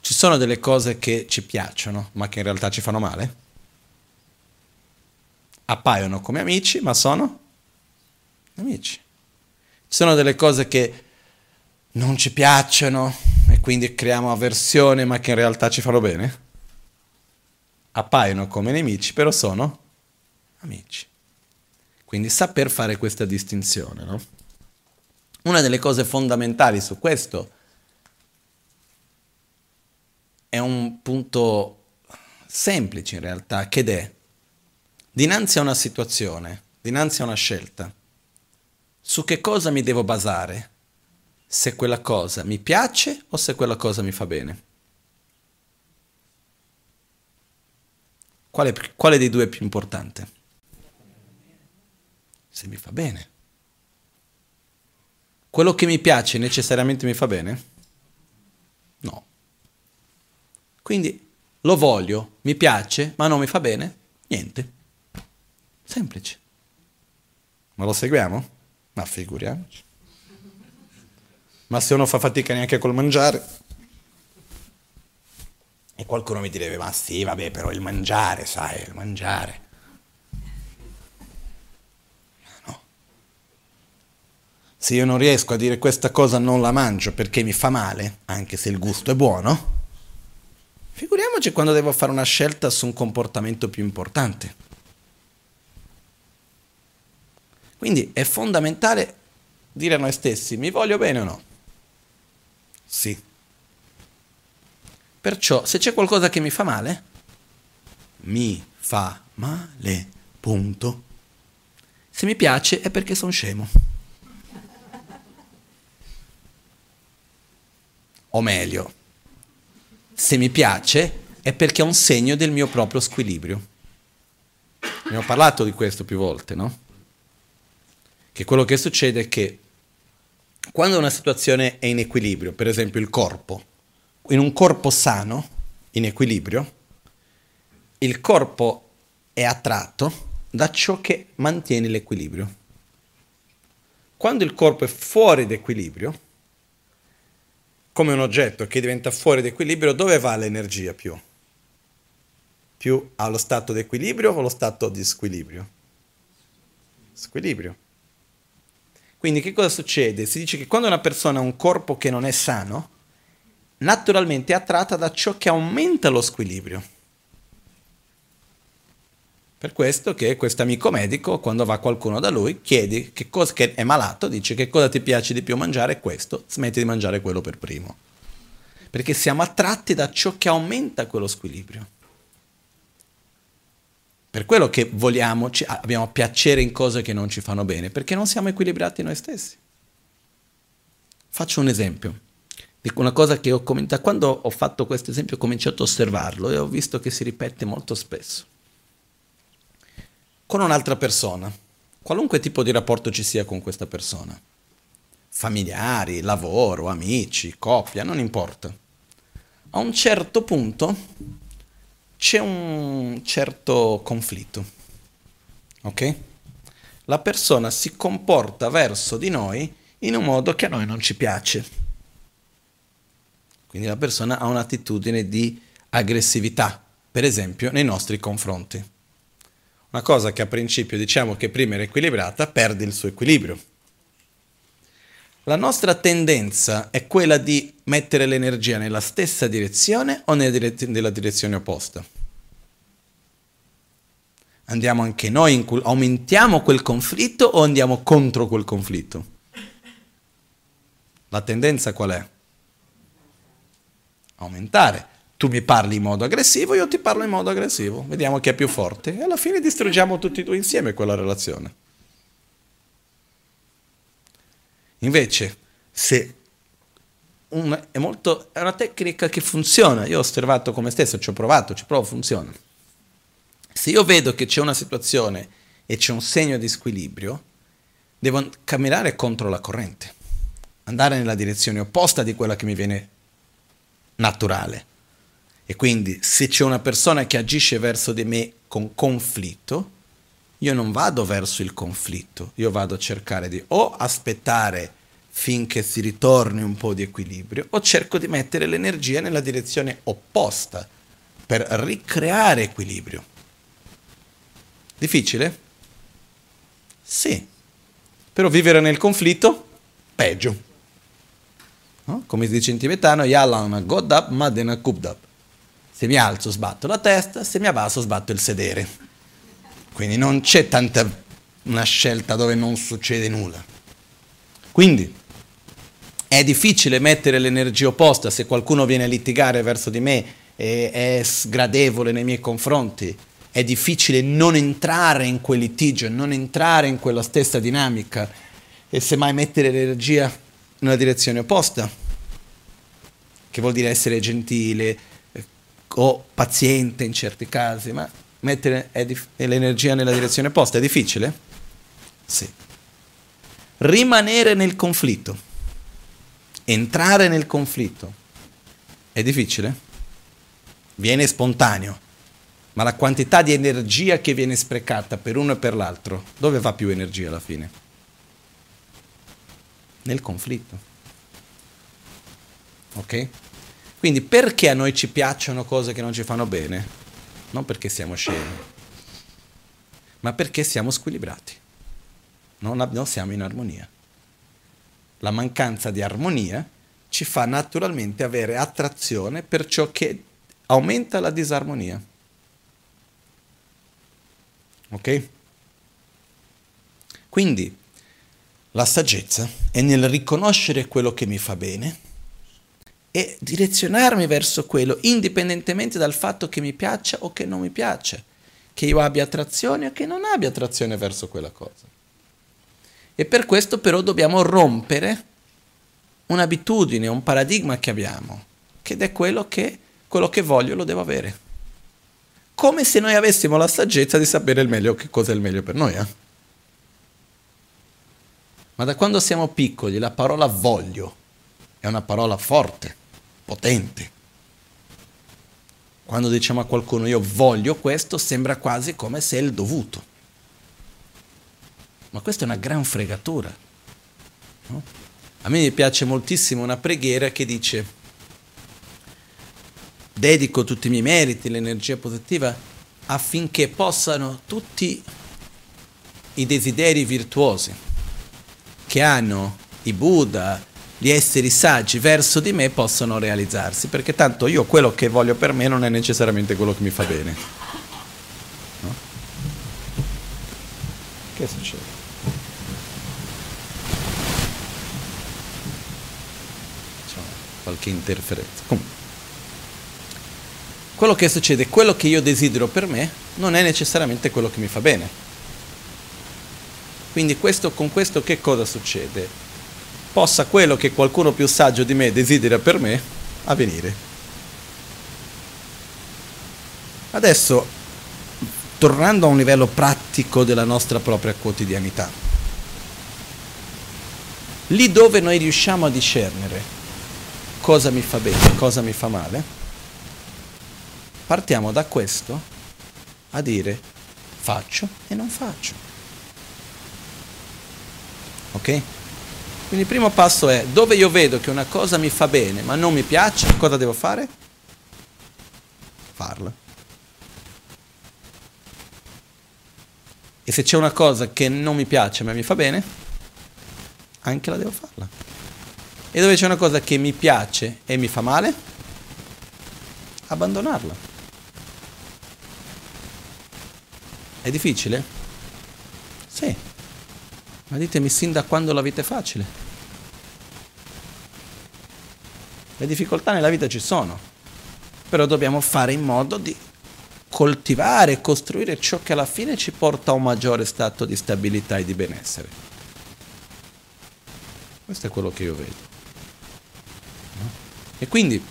Ci sono delle cose che ci piacciono, ma che in realtà ci fanno male? Appaiono come amici, ma sono amici. Ci sono delle cose che non ci piacciono e quindi creiamo avversione ma che in realtà ci fanno bene? Appaiono come nemici, però sono amici. Quindi saper fare questa distinzione, no? Una delle cose fondamentali su questo è un punto semplice in realtà, che è dinanzi a una situazione, dinanzi a una scelta, su che cosa mi devo basare? Se quella cosa mi piace o se quella cosa mi fa bene? Quale, quale dei due è più importante? Se mi fa bene. Quello che mi piace necessariamente mi fa bene? No. Quindi lo voglio, mi piace, ma non mi fa bene? Niente. Semplice. Ma lo seguiamo? Ma figuriamoci. Ma se uno fa fatica neanche col mangiare? E qualcuno mi direbbe, ma sì, vabbè, però il mangiare, sai, il mangiare. Se io non riesco a dire questa cosa non la mangio perché mi fa male, anche se il gusto è buono, figuriamoci quando devo fare una scelta su un comportamento più importante. Quindi è fondamentale dire a noi stessi, mi voglio bene o no? Sì. Perciò se c'è qualcosa che mi fa male, mi fa male, punto. Se mi piace è perché sono scemo. O meglio, se mi piace è perché è un segno del mio proprio squilibrio. Ne ho parlato di questo più volte, no? che quello che succede è che quando una situazione è in equilibrio, per esempio il corpo, in un corpo sano, in equilibrio, il corpo è attratto da ciò che mantiene l'equilibrio. Quando il corpo è fuori d'equilibrio, come un oggetto che diventa fuori d'equilibrio, dove va l'energia più? Più allo stato d'equilibrio o allo stato di squilibrio? Squilibrio. Quindi che cosa succede? Si dice che quando una persona ha un corpo che non è sano, naturalmente è attratta da ciò che aumenta lo squilibrio. Per questo che questo amico medico, quando va qualcuno da lui, chiede che, cosa, che è malato, dice che cosa ti piace di più mangiare, questo, smetti di mangiare quello per primo. Perché siamo attratti da ciò che aumenta quello squilibrio. Per quello che vogliamo, abbiamo piacere in cose che non ci fanno bene, perché non siamo equilibrati noi stessi. Faccio un esempio una cosa che ho commentato. Quando ho fatto questo esempio ho cominciato a osservarlo e ho visto che si ripete molto spesso. Con un'altra persona, qualunque tipo di rapporto ci sia con questa persona, familiari, lavoro, amici, coppia, non importa. A un certo punto c'è un certo conflitto. Ok? La persona si comporta verso di noi in un modo che a noi non ci piace. Quindi la persona ha un'attitudine di aggressività, per esempio, nei nostri confronti. Una cosa che a principio diciamo che prima era equilibrata perde il suo equilibrio. La nostra tendenza è quella di mettere l'energia nella stessa direzione o nella direzione opposta. Andiamo anche noi, in, aumentiamo quel conflitto o andiamo contro quel conflitto? La tendenza qual è? Aumentare. Tu mi parli in modo aggressivo, io ti parlo in modo aggressivo. Vediamo chi è più forte e alla fine distruggiamo tutti e due insieme quella relazione. Invece, se un, è, molto, è una tecnica che funziona, io ho osservato come stesso, ci ho provato, ci provo, funziona. Se io vedo che c'è una situazione e c'è un segno di squilibrio, devo camminare contro la corrente, andare nella direzione opposta di quella che mi viene naturale. E quindi se c'è una persona che agisce verso di me con conflitto, io non vado verso il conflitto, io vado a cercare di o aspettare finché si ritorni un po' di equilibrio o cerco di mettere l'energia nella direzione opposta per ricreare equilibrio. Difficile? Sì. Però vivere nel conflitto, peggio. No? Come si dice in tibetano, Yalan Godab Madena Kubdab. Se mi alzo sbatto la testa, se mi abbasso sbatto il sedere. Quindi non c'è tanta una scelta dove non succede nulla. Quindi è difficile mettere l'energia opposta se qualcuno viene a litigare verso di me e è sgradevole nei miei confronti. È difficile non entrare in quel litigio, non entrare in quella stessa dinamica e semmai mettere l'energia nella direzione opposta, che vuol dire essere gentile o paziente in certi casi, ma mettere l'energia nella direzione opposta è difficile? Sì. Rimanere nel conflitto, entrare nel conflitto, è difficile? Viene spontaneo, ma la quantità di energia che viene sprecata per uno e per l'altro, dove va più energia alla fine? Nel conflitto. Ok? Quindi perché a noi ci piacciono cose che non ci fanno bene? non perché siamo scemi, ma perché siamo squilibrati, non, non siamo in armonia. La mancanza di armonia ci fa naturalmente avere attrazione per ciò che aumenta la disarmonia. Ok? Quindi la saggezza è nel riconoscere quello che mi fa bene e direzionarmi verso quello, indipendentemente dal fatto che mi piaccia o che non mi piaccia, che io abbia attrazione o che non abbia attrazione verso quella cosa. E per questo però dobbiamo rompere un'abitudine, un paradigma che abbiamo, che è quello che quello che voglio lo devo avere. Come se noi avessimo la saggezza di sapere il meglio che cosa è il meglio per noi. Eh? Ma da quando siamo piccoli la parola voglio è una parola forte potente. Quando diciamo a qualcuno io voglio questo, sembra quasi come se è il dovuto. Ma questa è una gran fregatura. No? A me piace moltissimo una preghiera che dice dedico tutti i miei meriti, l'energia positiva, affinché possano tutti i desideri virtuosi che hanno i Buddha, gli esseri saggi verso di me possano realizzarsi, perché tanto io quello che voglio per me non è necessariamente quello che mi fa bene. No? Che succede? C'è qualche interferenza. Comunque. Quello che succede, quello che io desidero per me, non è necessariamente quello che mi fa bene. Quindi questo, con questo che cosa succede? Possa quello che qualcuno più saggio di me desidera per me avvenire. Adesso, tornando a un livello pratico della nostra propria quotidianità, lì dove noi riusciamo a discernere cosa mi fa bene, cosa mi fa male, partiamo da questo a dire faccio e non faccio. Ok? Quindi il primo passo è dove io vedo che una cosa mi fa bene ma non mi piace, cosa devo fare? Farla. E se c'è una cosa che non mi piace ma mi fa bene, anche la devo farla. E dove c'è una cosa che mi piace e mi fa male, abbandonarla. È difficile? Sì. Ma ditemi sin da quando la vita è facile. Le difficoltà nella vita ci sono, però dobbiamo fare in modo di coltivare e costruire ciò che alla fine ci porta a un maggiore stato di stabilità e di benessere. Questo è quello che io vedo. E quindi,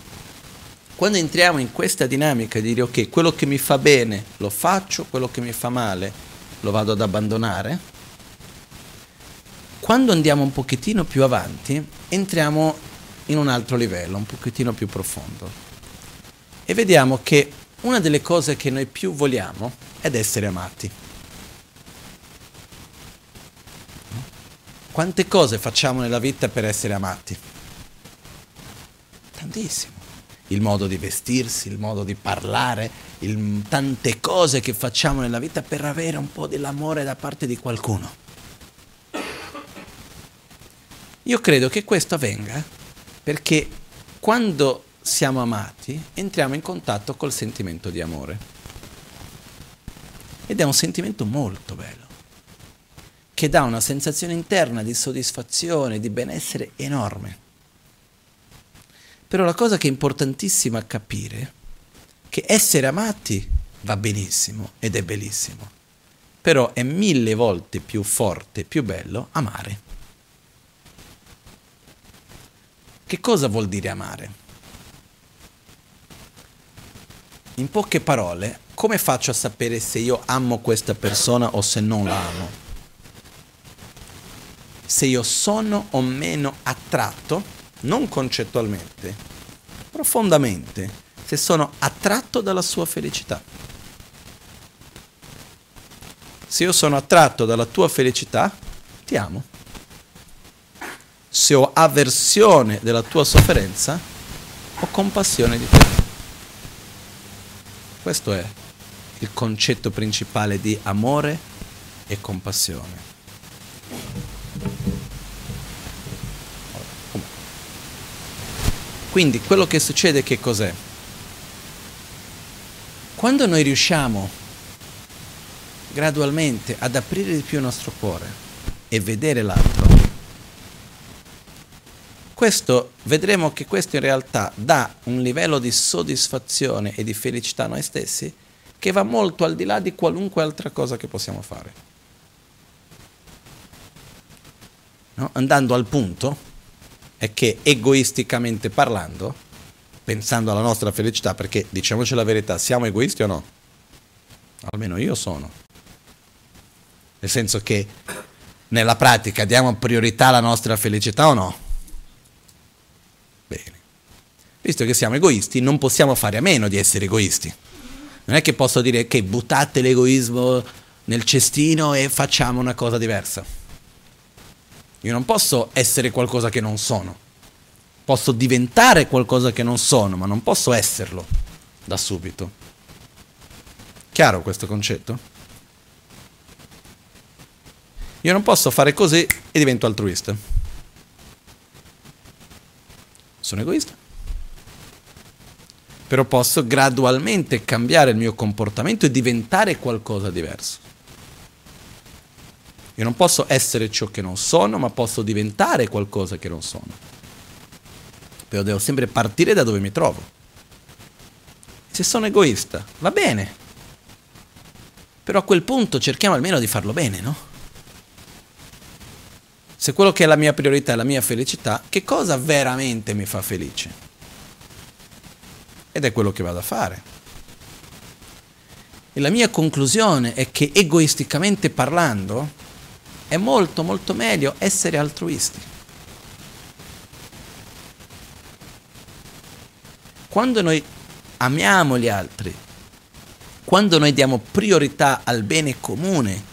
quando entriamo in questa dinamica di dire ok, quello che mi fa bene lo faccio, quello che mi fa male lo vado ad abbandonare, quando andiamo un pochettino più avanti, entriamo in un altro livello, un pochettino più profondo. E vediamo che una delle cose che noi più vogliamo è essere amati. Quante cose facciamo nella vita per essere amati? Tantissimo. Il modo di vestirsi, il modo di parlare, il, tante cose che facciamo nella vita per avere un po' dell'amore da parte di qualcuno. Io credo che questo avvenga perché quando siamo amati entriamo in contatto col sentimento di amore. Ed è un sentimento molto bello, che dà una sensazione interna di soddisfazione, di benessere enorme. Però la cosa che è importantissima capire è che essere amati va benissimo ed è bellissimo, però è mille volte più forte, più bello amare. Che cosa vuol dire amare? In poche parole, come faccio a sapere se io amo questa persona o se non la amo? Se io sono o meno attratto, non concettualmente, profondamente, se sono attratto dalla sua felicità. Se io sono attratto dalla tua felicità, ti amo se ho avversione della tua sofferenza, ho compassione di te. Questo è il concetto principale di amore e compassione. Quindi quello che succede che cos'è? Quando noi riusciamo gradualmente ad aprire di più il nostro cuore e vedere l'altro, questo, vedremo che questo in realtà dà un livello di soddisfazione e di felicità a noi stessi che va molto al di là di qualunque altra cosa che possiamo fare. No? Andando al punto è che egoisticamente parlando, pensando alla nostra felicità, perché diciamoci la verità, siamo egoisti o no? Almeno io sono. Nel senso che nella pratica diamo priorità alla nostra felicità o no? Visto che siamo egoisti, non possiamo fare a meno di essere egoisti. Non è che posso dire che buttate l'egoismo nel cestino e facciamo una cosa diversa. Io non posso essere qualcosa che non sono. Posso diventare qualcosa che non sono, ma non posso esserlo da subito. Chiaro questo concetto? Io non posso fare così e divento altruista. Sono egoista. Però posso gradualmente cambiare il mio comportamento e diventare qualcosa diverso. Io non posso essere ciò che non sono, ma posso diventare qualcosa che non sono. Però devo sempre partire da dove mi trovo. Se sono egoista, va bene. Però a quel punto cerchiamo almeno di farlo bene, no? Se quello che è la mia priorità è la mia felicità, che cosa veramente mi fa felice? Ed è quello che vado a fare. E la mia conclusione è che egoisticamente parlando, è molto molto meglio essere altruisti. Quando noi amiamo gli altri, quando noi diamo priorità al bene comune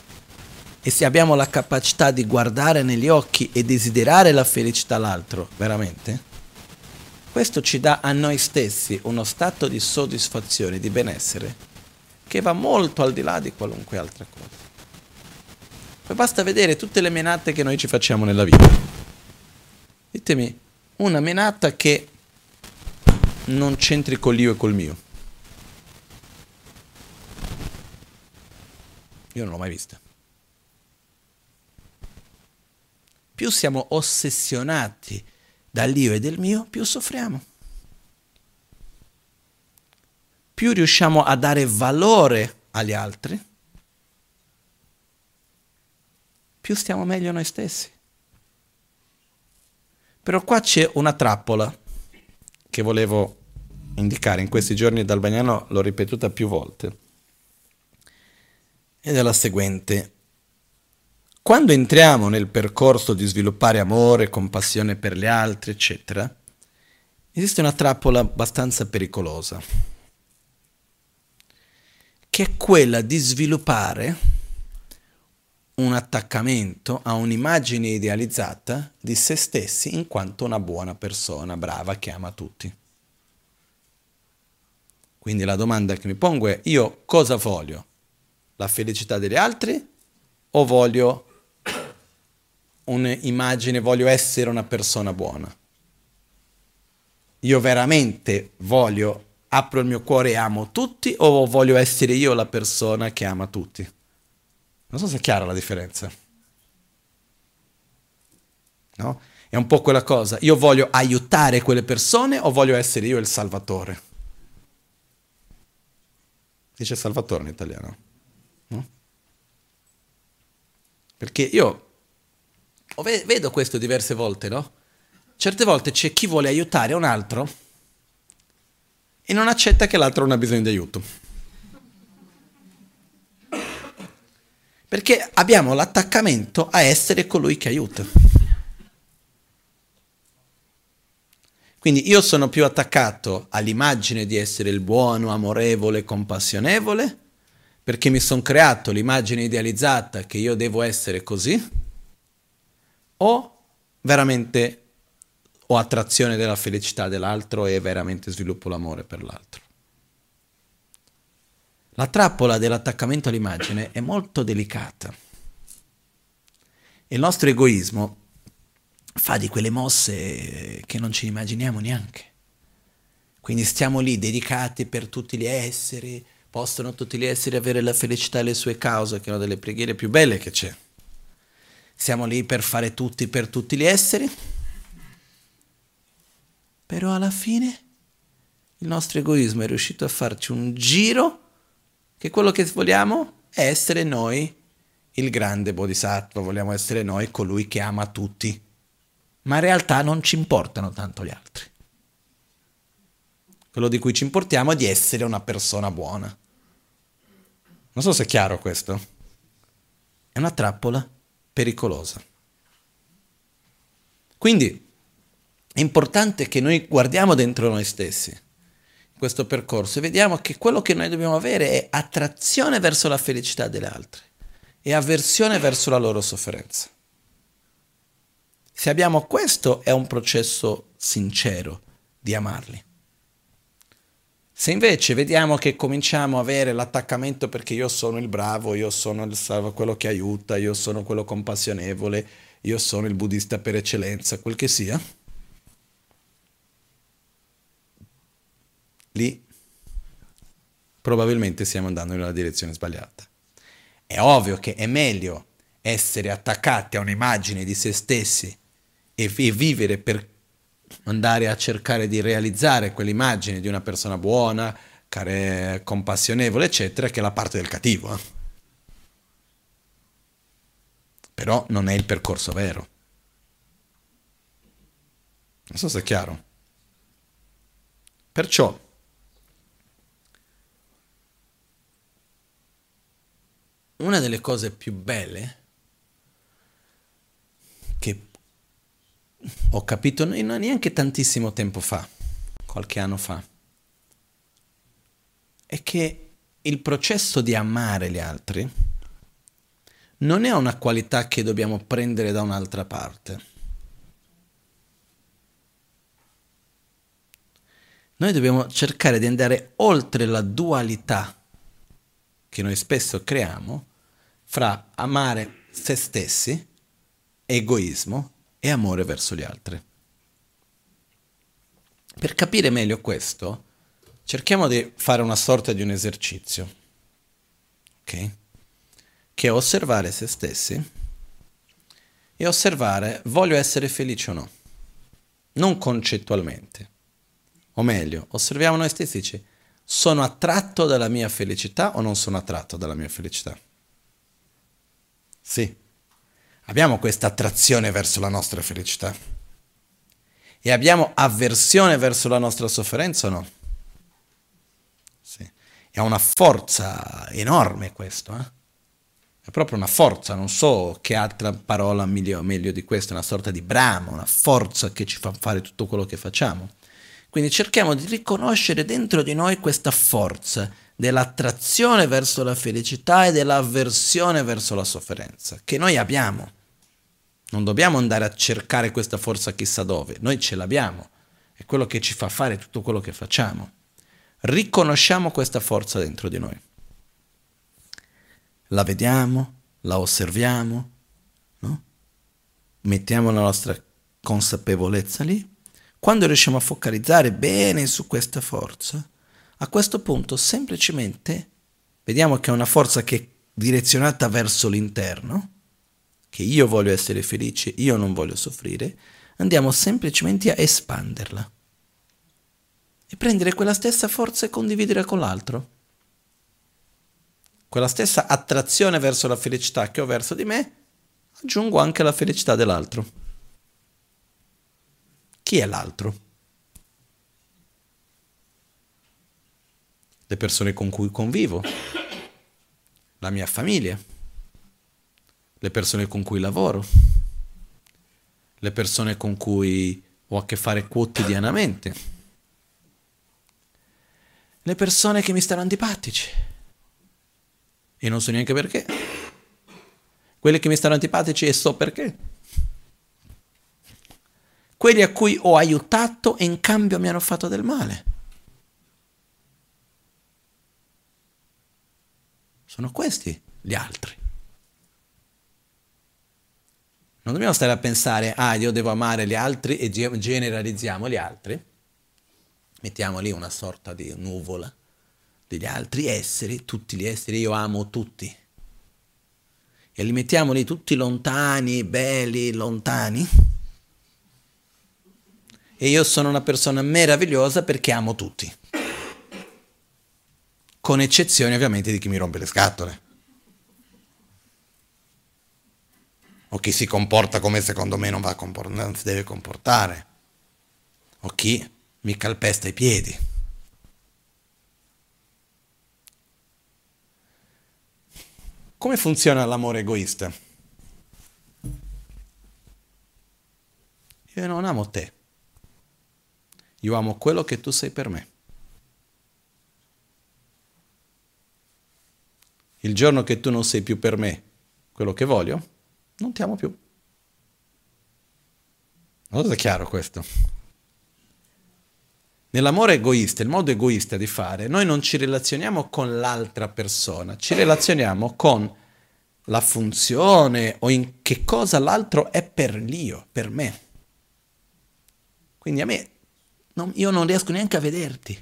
e se abbiamo la capacità di guardare negli occhi e desiderare la felicità all'altro, veramente, questo ci dà a noi stessi uno stato di soddisfazione, di benessere, che va molto al di là di qualunque altra cosa. Poi basta vedere tutte le menate che noi ci facciamo nella vita. Ditemi una menata che non c'entri con l'io e col mio. Io non l'ho mai vista. Più siamo ossessionati dall'io e del mio, più soffriamo. Più riusciamo a dare valore agli altri, più stiamo meglio noi stessi. Però qua c'è una trappola che volevo indicare in questi giorni dal Bagnano, l'ho ripetuta più volte. Ed è la seguente. Quando entriamo nel percorso di sviluppare amore, compassione per gli altri, eccetera, esiste una trappola abbastanza pericolosa, che è quella di sviluppare un attaccamento a un'immagine idealizzata di se stessi in quanto una buona persona, brava, che ama tutti. Quindi la domanda che mi pongo è, io cosa voglio? La felicità degli altri o voglio un'immagine, voglio essere una persona buona? Io veramente voglio, apro il mio cuore e amo tutti o voglio essere io la persona che ama tutti? Non so se è chiara la differenza. No? È un po' quella cosa. Io voglio aiutare quelle persone o voglio essere io il salvatore? Dice salvatore in italiano. No? Perché io vedo questo diverse volte, no? Certe volte c'è chi vuole aiutare un altro e non accetta che l'altro non ha bisogno di aiuto. Perché abbiamo l'attaccamento a essere colui che aiuta. Quindi io sono più attaccato all'immagine di essere il buono, amorevole, compassionevole, perché mi sono creato l'immagine idealizzata che io devo essere così, o veramente ho attrazione della felicità dell'altro e veramente sviluppo l'amore per l'altro. La trappola dell'attaccamento all'immagine è molto delicata. Il nostro egoismo fa di quelle mosse che non ci immaginiamo neanche. Quindi stiamo lì dedicati per tutti gli esseri, possono tutti gli esseri avere la felicità e le sue cause, che è una delle preghiere più belle che c'è. Siamo lì per fare tutti per tutti gli esseri, però alla fine il nostro egoismo è riuscito a farci un giro che quello che vogliamo è essere noi il grande bodhisattva, vogliamo essere noi colui che ama tutti, ma in realtà non ci importano tanto gli altri. Quello di cui ci importiamo è di essere una persona buona. Non so se è chiaro questo. È una trappola pericolosa. Quindi, è importante che noi guardiamo dentro noi stessi questo percorso e vediamo che quello che noi dobbiamo avere è attrazione verso la felicità delle altre e avversione verso la loro sofferenza. Se abbiamo questo è un processo sincero di amarli. Se invece vediamo che cominciamo a avere l'attaccamento perché io sono il bravo, io sono il salvo, quello che aiuta, io sono quello compassionevole, io sono il buddista per eccellenza, quel che sia, lì probabilmente stiamo andando in una direzione sbagliata. È ovvio che è meglio essere attaccati a un'immagine di se stessi e, e vivere per andare a cercare di realizzare quell'immagine di una persona buona, care, compassionevole, eccetera, che è la parte del cattivo. Eh. Però non è il percorso vero. Non so se è chiaro. Perciò, una delle cose più belle che ho capito neanche tantissimo tempo fa, qualche anno fa, è che il processo di amare gli altri non è una qualità che dobbiamo prendere da un'altra parte. Noi dobbiamo cercare di andare oltre la dualità che noi spesso creiamo fra amare se stessi, egoismo e amore verso gli altri. Per capire meglio questo, cerchiamo di fare una sorta di un esercizio, ok? Che è osservare se stessi e osservare voglio essere felice o no, non concettualmente. O meglio, osserviamo noi stessi, dice, sono attratto dalla mia felicità o non sono attratto dalla mia felicità? Sì. Abbiamo questa attrazione verso la nostra felicità? E abbiamo avversione verso la nostra sofferenza o no? Sì. È una forza enorme questo, eh? È proprio una forza, non so che altra parola meglio, meglio di questa, una sorta di brama, una forza che ci fa fare tutto quello che facciamo. Quindi cerchiamo di riconoscere dentro di noi questa forza dell'attrazione verso la felicità e dell'avversione verso la sofferenza, che noi abbiamo. Non dobbiamo andare a cercare questa forza chissà dove, noi ce l'abbiamo, è quello che ci fa fare tutto quello che facciamo. Riconosciamo questa forza dentro di noi. La vediamo, la osserviamo, no? mettiamo la nostra consapevolezza lì. Quando riusciamo a focalizzare bene su questa forza, a questo punto semplicemente vediamo che è una forza che è direzionata verso l'interno, che io voglio essere felice, io non voglio soffrire, andiamo semplicemente a espanderla e prendere quella stessa forza e condividere con l'altro. Quella stessa attrazione verso la felicità che ho verso di me, aggiungo anche la felicità dell'altro. Chi è l'altro? Le persone con cui convivo, la mia famiglia, le persone con cui lavoro, le persone con cui ho a che fare quotidianamente, le persone che mi stanno antipatici. E non so neanche perché. Quelli che mi stanno antipatici e so perché. Quelli a cui ho aiutato e in cambio mi hanno fatto del male. Sono questi gli altri. Non dobbiamo stare a pensare, ah, io devo amare gli altri e generalizziamo gli altri. Mettiamo lì una sorta di nuvola degli altri esseri, tutti gli esseri, io amo tutti. E li mettiamo lì tutti lontani, belli, lontani. E io sono una persona meravigliosa perché amo tutti con eccezione ovviamente di chi mi rompe le scatole. O chi si comporta come secondo me non, va comport- non si deve comportare. O chi mi calpesta i piedi. Come funziona l'amore egoista? Io non amo te, Io amo quello che tu sei per me. Il giorno che tu non sei più per me quello che voglio, non ti amo più. Se è chiaro questo. Nell'amore egoista, il modo egoista di fare, noi non ci relazioniamo con l'altra persona, ci relazioniamo con la funzione o in che cosa l'altro è per l'io, per me. Quindi a me, non, io non riesco neanche a vederti.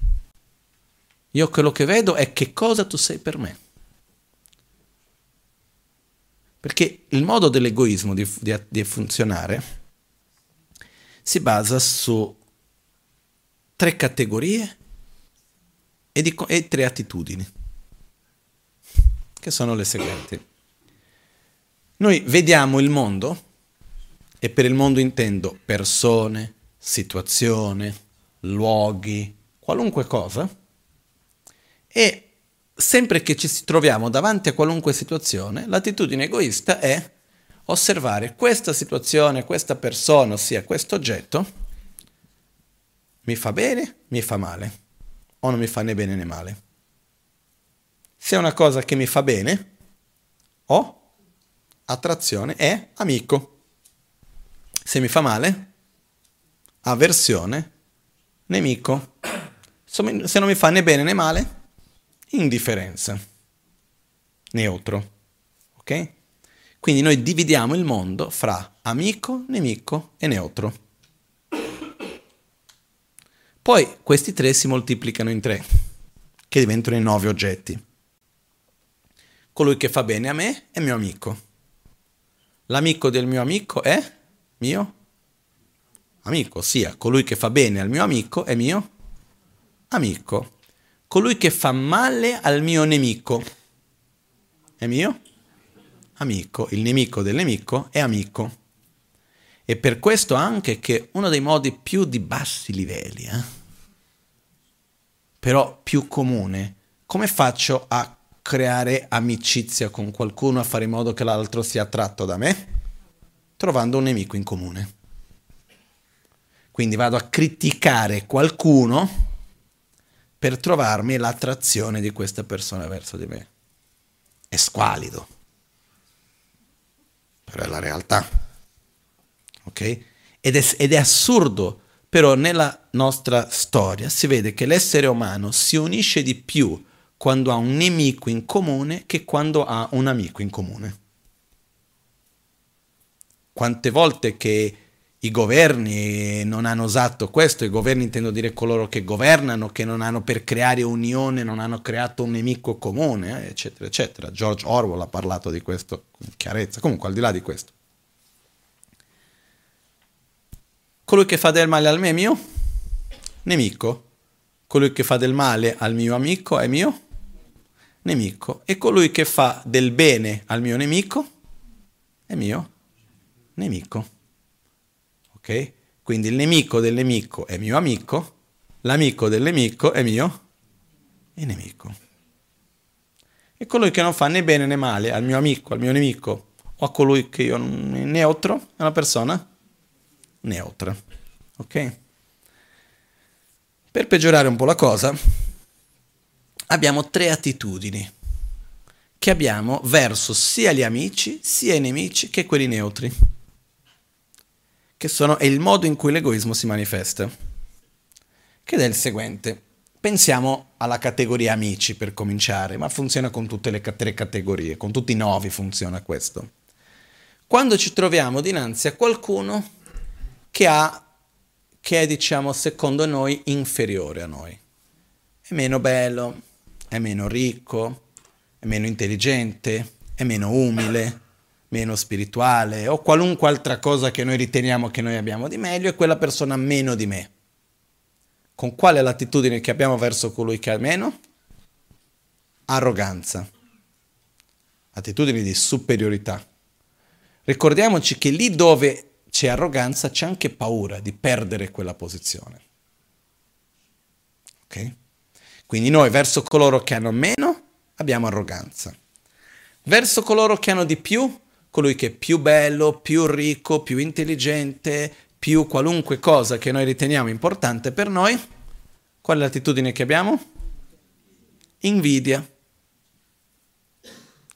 Io quello che vedo è che cosa tu sei per me. Perché il modo dell'egoismo di, di, di funzionare si basa su tre categorie e, di, e tre attitudini, che sono le seguenti. Noi vediamo il mondo, e per il mondo intendo persone, situazione, luoghi, qualunque cosa, e sempre che ci troviamo davanti a qualunque situazione, l'attitudine egoista è osservare questa situazione, questa persona, ossia questo oggetto, mi fa bene, mi fa male, o non mi fa né bene né male. Se è una cosa che mi fa bene, ho attrazione, è amico. Se mi fa male, avversione, nemico. Se non mi fa né bene né male, indifferenza, neutro. Ok? Quindi noi dividiamo il mondo fra amico, nemico e neutro. Poi questi tre si moltiplicano in tre, che diventano i nove oggetti. Colui che fa bene a me è mio amico. L'amico del mio amico è mio amico, ossia colui che fa bene al mio amico è mio amico. Colui che fa male al mio nemico è mio amico. Il nemico del nemico è amico. E per questo anche che uno dei modi più di bassi livelli, eh? però più comune, come faccio a creare amicizia con qualcuno, a fare in modo che l'altro sia attratto da me? Trovando un nemico in comune. Quindi vado a criticare qualcuno per trovarmi l'attrazione di questa persona verso di me. È squalido, però è la realtà ok? Ed è, ed è assurdo, però nella nostra storia si vede che l'essere umano si unisce di più quando ha un nemico in comune che quando ha un amico in comune. Quante volte che i governi non hanno usato questo, i governi intendo dire coloro che governano, che non hanno per creare unione, non hanno creato un nemico comune, eh, eccetera, eccetera. George Orwell ha parlato di questo con chiarezza. Comunque, al di là di questo. Colui che fa del male al è mio nemico. Colui che fa del male al mio amico è mio nemico. E colui che fa del bene al mio nemico è mio nemico. Ok? Quindi il nemico del nemico è mio amico, l'amico del nemico è mio nemico. E colui che non fa né bene né male al mio amico, al mio nemico o a colui che io neutro è una persona neutra. Ok? Per peggiorare un po' la cosa, abbiamo tre attitudini che abbiamo verso sia gli amici, sia i nemici che quelli neutri, che sono è il modo in cui l'egoismo si manifesta, che è il seguente. Pensiamo alla categoria amici per cominciare, ma funziona con tutte le tre categorie, con tutti i novi funziona questo. Quando ci troviamo dinanzi a qualcuno che, ha, che è, diciamo, secondo noi, inferiore a noi. È meno bello, è meno ricco, è meno intelligente, è meno umile, meno spirituale o qualunque altra cosa che noi riteniamo che noi abbiamo di meglio è quella persona meno di me. Con quale l'attitudine che abbiamo verso colui che ha meno? Arroganza. Attitudine di superiorità. Ricordiamoci che lì dove c'è arroganza, c'è anche paura di perdere quella posizione. Ok? Quindi noi verso coloro che hanno meno abbiamo arroganza. Verso coloro che hanno di più, colui che è più bello, più ricco, più intelligente, più qualunque cosa che noi riteniamo importante per noi, qual è l'attitudine che abbiamo? Invidia.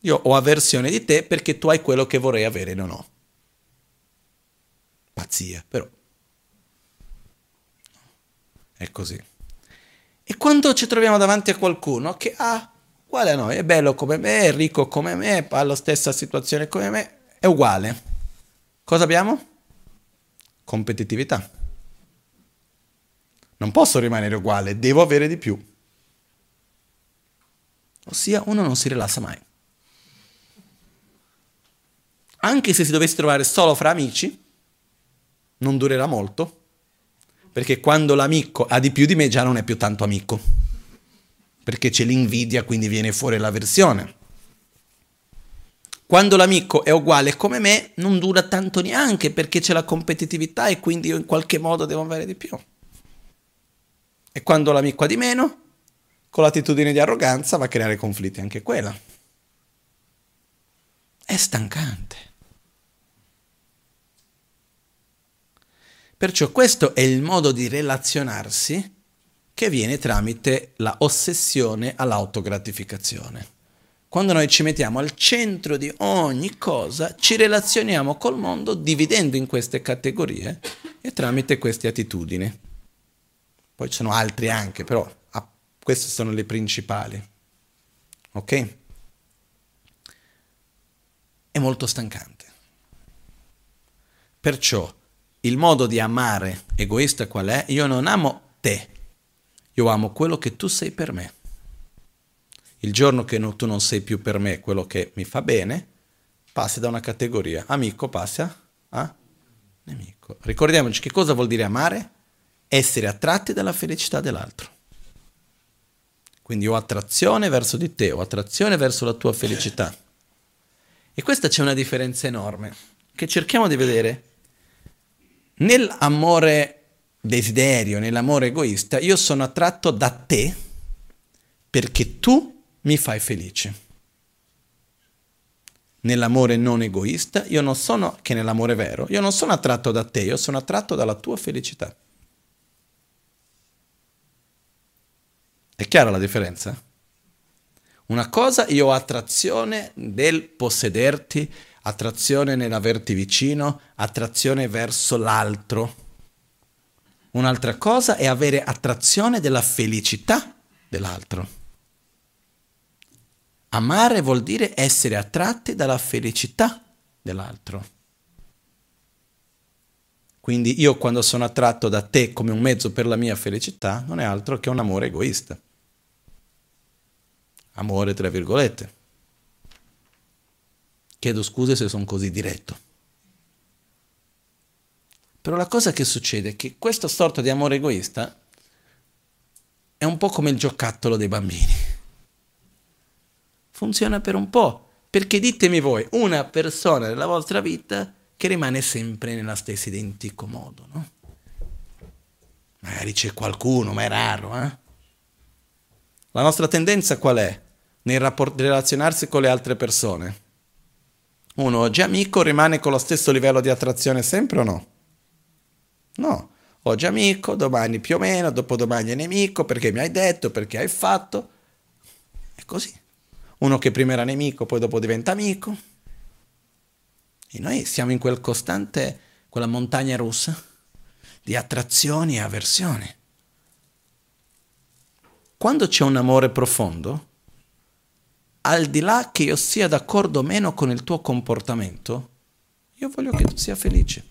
Io ho avversione di te perché tu hai quello che vorrei avere e non ho. Pazzia, però. È così. E quando ci troviamo davanti a qualcuno che ha a noi, è bello come me, è ricco come me, ha la stessa situazione come me, è uguale. Cosa abbiamo? Competitività. Non posso rimanere uguale, devo avere di più. Ossia, uno non si rilassa mai. Anche se si dovesse trovare solo fra amici, non durerà molto, perché quando l'amico ha di più di me già non è più tanto amico, perché c'è l'invidia, quindi viene fuori l'avversione. Quando l'amico è uguale come me, non dura tanto neanche perché c'è la competitività e quindi io in qualche modo devo avere di più. E quando l'amico ha di meno, con l'attitudine di arroganza va a creare conflitti anche quella. È stancante. Perciò questo è il modo di relazionarsi che viene tramite la ossessione all'autogratificazione. Quando noi ci mettiamo al centro di ogni cosa, ci relazioniamo col mondo dividendo in queste categorie e tramite queste attitudini. Poi ci sono altri anche, però ah, queste sono le principali. Ok? È molto stancante. Perciò il modo di amare egoista qual è? Io non amo te, io amo quello che tu sei per me. Il giorno che no, tu non sei più per me quello che mi fa bene, passi da una categoria amico, passi a, a nemico. Ricordiamoci che cosa vuol dire amare? Essere attratti dalla felicità dell'altro. Quindi ho attrazione verso di te, ho attrazione verso la tua felicità. E questa c'è una differenza enorme, che cerchiamo di vedere Nell'amore desiderio, nell'amore egoista, io sono attratto da te perché tu mi fai felice. Nell'amore non egoista, io non sono, che nell'amore vero, io non sono attratto da te, io sono attratto dalla tua felicità. È chiara la differenza? Una cosa, io ho attrazione del possederti, attrazione nell'averti vicino, attrazione verso l'altro. Un'altra cosa è avere attrazione della felicità dell'altro. Amare vuol dire essere attratti dalla felicità dell'altro. Quindi io quando sono attratto da te come un mezzo per la mia felicità non è altro che un amore egoista. Amore tra virgolette. Chiedo scuse se sono così diretto. Però la cosa che succede è che questa sorta di amore egoista è un po' come il giocattolo dei bambini. Funziona per un po', perché ditemi voi, una persona nella vostra vita che rimane sempre nello stesso identico modo, no? Magari c'è qualcuno, ma è raro, eh? La nostra tendenza qual è? Nel rapport- relazionarsi con le altre persone uno oggi amico rimane con lo stesso livello di attrazione sempre o no? No, oggi amico, domani più o meno, dopodomani è nemico perché mi hai detto, perché hai fatto. È così. Uno che prima era nemico, poi dopo diventa amico. E noi siamo in quel costante, quella montagna russa di attrazioni e avversioni. Quando c'è un amore profondo, al di là che io sia d'accordo o meno con il tuo comportamento, io voglio che tu sia felice.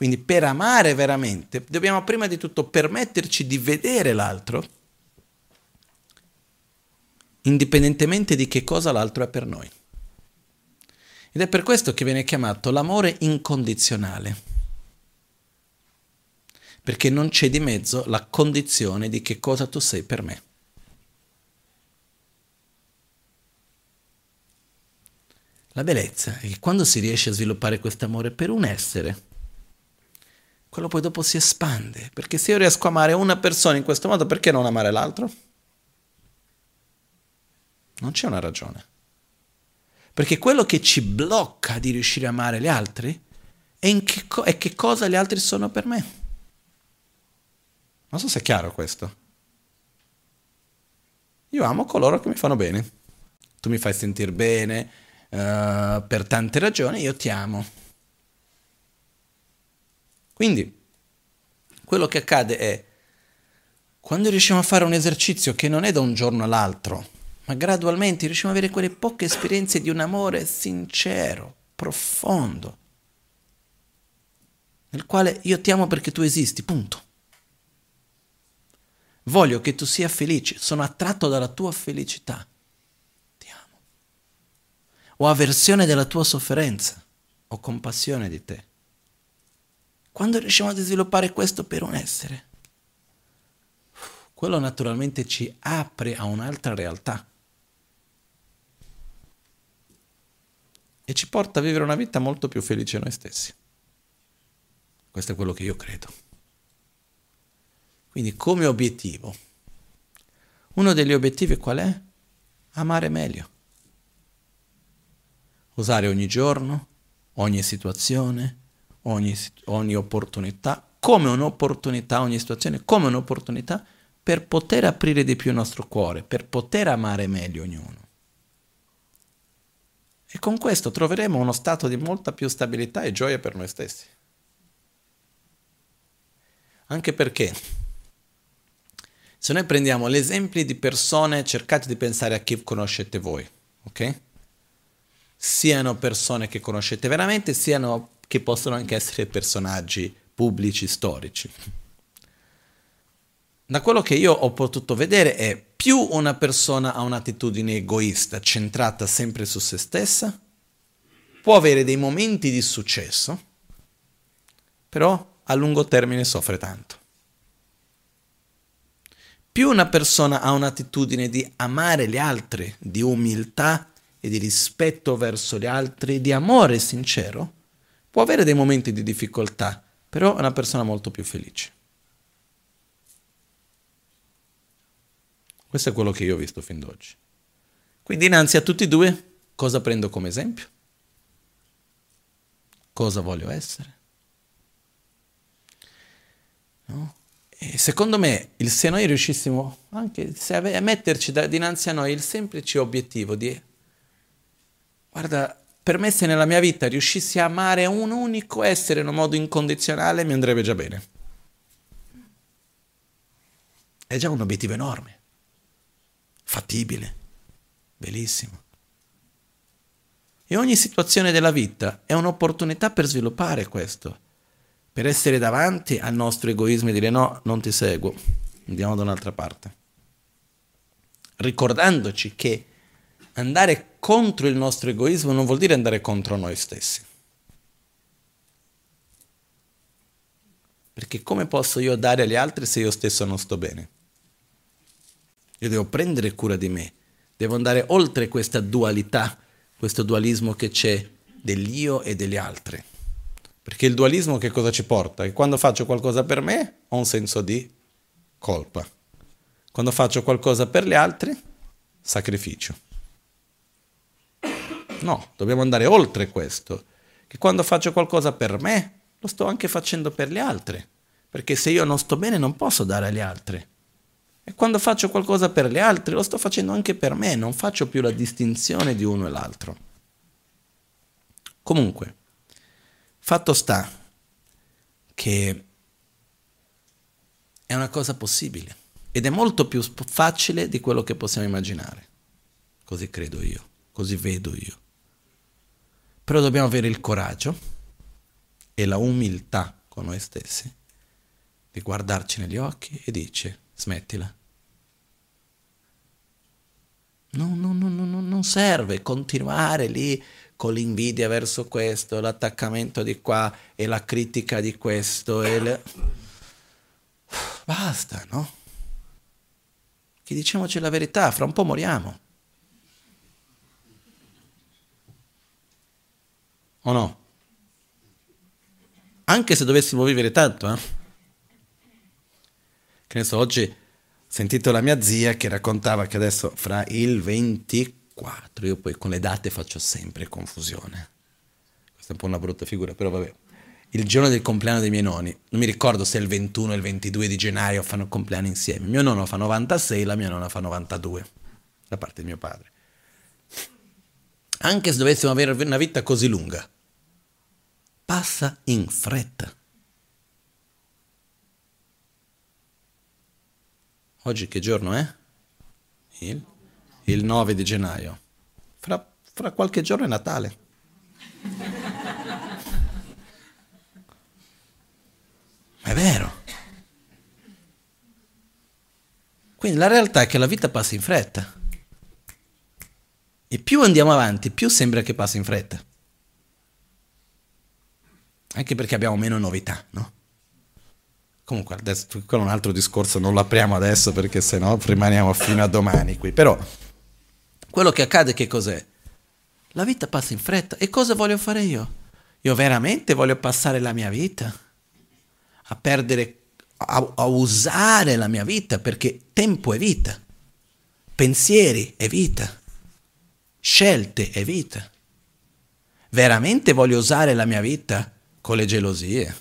Quindi per amare veramente dobbiamo prima di tutto permetterci di vedere l'altro, indipendentemente di che cosa l'altro è per noi. Ed è per questo che viene chiamato l'amore incondizionale perché non c'è di mezzo la condizione di che cosa tu sei per me. La bellezza è che quando si riesce a sviluppare questo amore per un essere, quello poi dopo si espande, perché se io riesco a amare una persona in questo modo, perché non amare l'altro? Non c'è una ragione. Perché quello che ci blocca di riuscire a amare gli altri è, che, co- è che cosa gli altri sono per me. Non so se è chiaro questo. Io amo coloro che mi fanno bene. Tu mi fai sentire bene uh, per tante ragioni, io ti amo. Quindi, quello che accade è, quando riusciamo a fare un esercizio che non è da un giorno all'altro, ma gradualmente riusciamo ad avere quelle poche esperienze di un amore sincero, profondo, nel quale io ti amo perché tu esisti, punto. Voglio che tu sia felice, sono attratto dalla tua felicità. Ti amo. Ho avversione della tua sofferenza, ho compassione di te. Quando riusciamo a sviluppare questo per un essere, quello naturalmente ci apre a un'altra realtà e ci porta a vivere una vita molto più felice noi stessi. Questo è quello che io credo. Quindi come obiettivo, uno degli obiettivi qual è? Amare meglio. Usare ogni giorno, ogni situazione, ogni, ogni opportunità, come un'opportunità, ogni situazione, come un'opportunità per poter aprire di più il nostro cuore, per poter amare meglio ognuno. E con questo troveremo uno stato di molta più stabilità e gioia per noi stessi. Anche perché se noi prendiamo l'esempio di persone, cercate di pensare a chi conoscete voi, ok? Siano persone che conoscete veramente, siano che possono anche essere personaggi pubblici, storici. Da quello che io ho potuto vedere è più una persona ha un'attitudine egoista, centrata sempre su se stessa, può avere dei momenti di successo, però a lungo termine soffre tanto. Più una persona ha un'attitudine di amare gli altri, di umiltà e di rispetto verso gli altri, di amore sincero, può avere dei momenti di difficoltà, però è una persona molto più felice. Questo è quello che io ho visto fin d'oggi. Quindi dinanzi a tutti e due, cosa prendo come esempio? Cosa voglio essere? No? E secondo me, se noi riuscissimo anche a metterci da, dinanzi a noi il semplice obiettivo di, guarda, per me se nella mia vita riuscissi a amare un unico essere in un modo incondizionale, mi andrebbe già bene. È già un obiettivo enorme, fattibile, bellissimo. E ogni situazione della vita è un'opportunità per sviluppare questo per essere davanti al nostro egoismo e dire no, non ti seguo, andiamo da un'altra parte. Ricordandoci che andare contro il nostro egoismo non vuol dire andare contro noi stessi. Perché come posso io dare agli altri se io stesso non sto bene? Io devo prendere cura di me, devo andare oltre questa dualità, questo dualismo che c'è dell'io e degli altri. Perché il dualismo che cosa ci porta? Che quando faccio qualcosa per me ho un senso di colpa. Quando faccio qualcosa per gli altri, sacrificio. No, dobbiamo andare oltre questo. Che quando faccio qualcosa per me, lo sto anche facendo per gli altri. Perché se io non sto bene non posso dare agli altri. E quando faccio qualcosa per gli altri, lo sto facendo anche per me, non faccio più la distinzione di uno e l'altro. Comunque, Fatto sta che è una cosa possibile ed è molto più facile di quello che possiamo immaginare. Così credo io, così vedo io. Però dobbiamo avere il coraggio e la umiltà con noi stessi di guardarci negli occhi e dice smettila. No, no, no, non serve continuare lì con l'invidia verso questo, l'attaccamento di qua e la critica di questo. E le... Basta, no? Che diciamoci la verità, fra un po' moriamo. O no? Anche se dovessimo vivere tanto, eh? Che ne so, oggi ho sentito la mia zia che raccontava che adesso fra il 24 4, io poi con le date faccio sempre confusione. Questa è un po' una brutta figura, però vabbè. Il giorno del compleanno dei miei nonni, non mi ricordo se è il 21 o il 22 di gennaio fanno il compleanno insieme. Mio nonno fa 96, la mia nonna fa 92, da parte di mio padre. Anche se dovessimo avere una vita così lunga, passa in fretta. Oggi che giorno è? Il, il 9 di gennaio. Fra, fra qualche giorno è Natale. È vero. Quindi la realtà è che la vita passa in fretta. E più andiamo avanti, più sembra che passi in fretta. Anche perché abbiamo meno novità, no? Comunque, adesso, quello è un altro discorso, non lo apriamo adesso perché sennò rimaniamo fino a domani qui. Però, quello che accade che cos'è? La vita passa in fretta. E cosa voglio fare io? Io veramente voglio passare la mia vita a perdere, a, a usare la mia vita perché tempo è vita, pensieri è vita, scelte è vita. Veramente voglio usare la mia vita con le gelosie,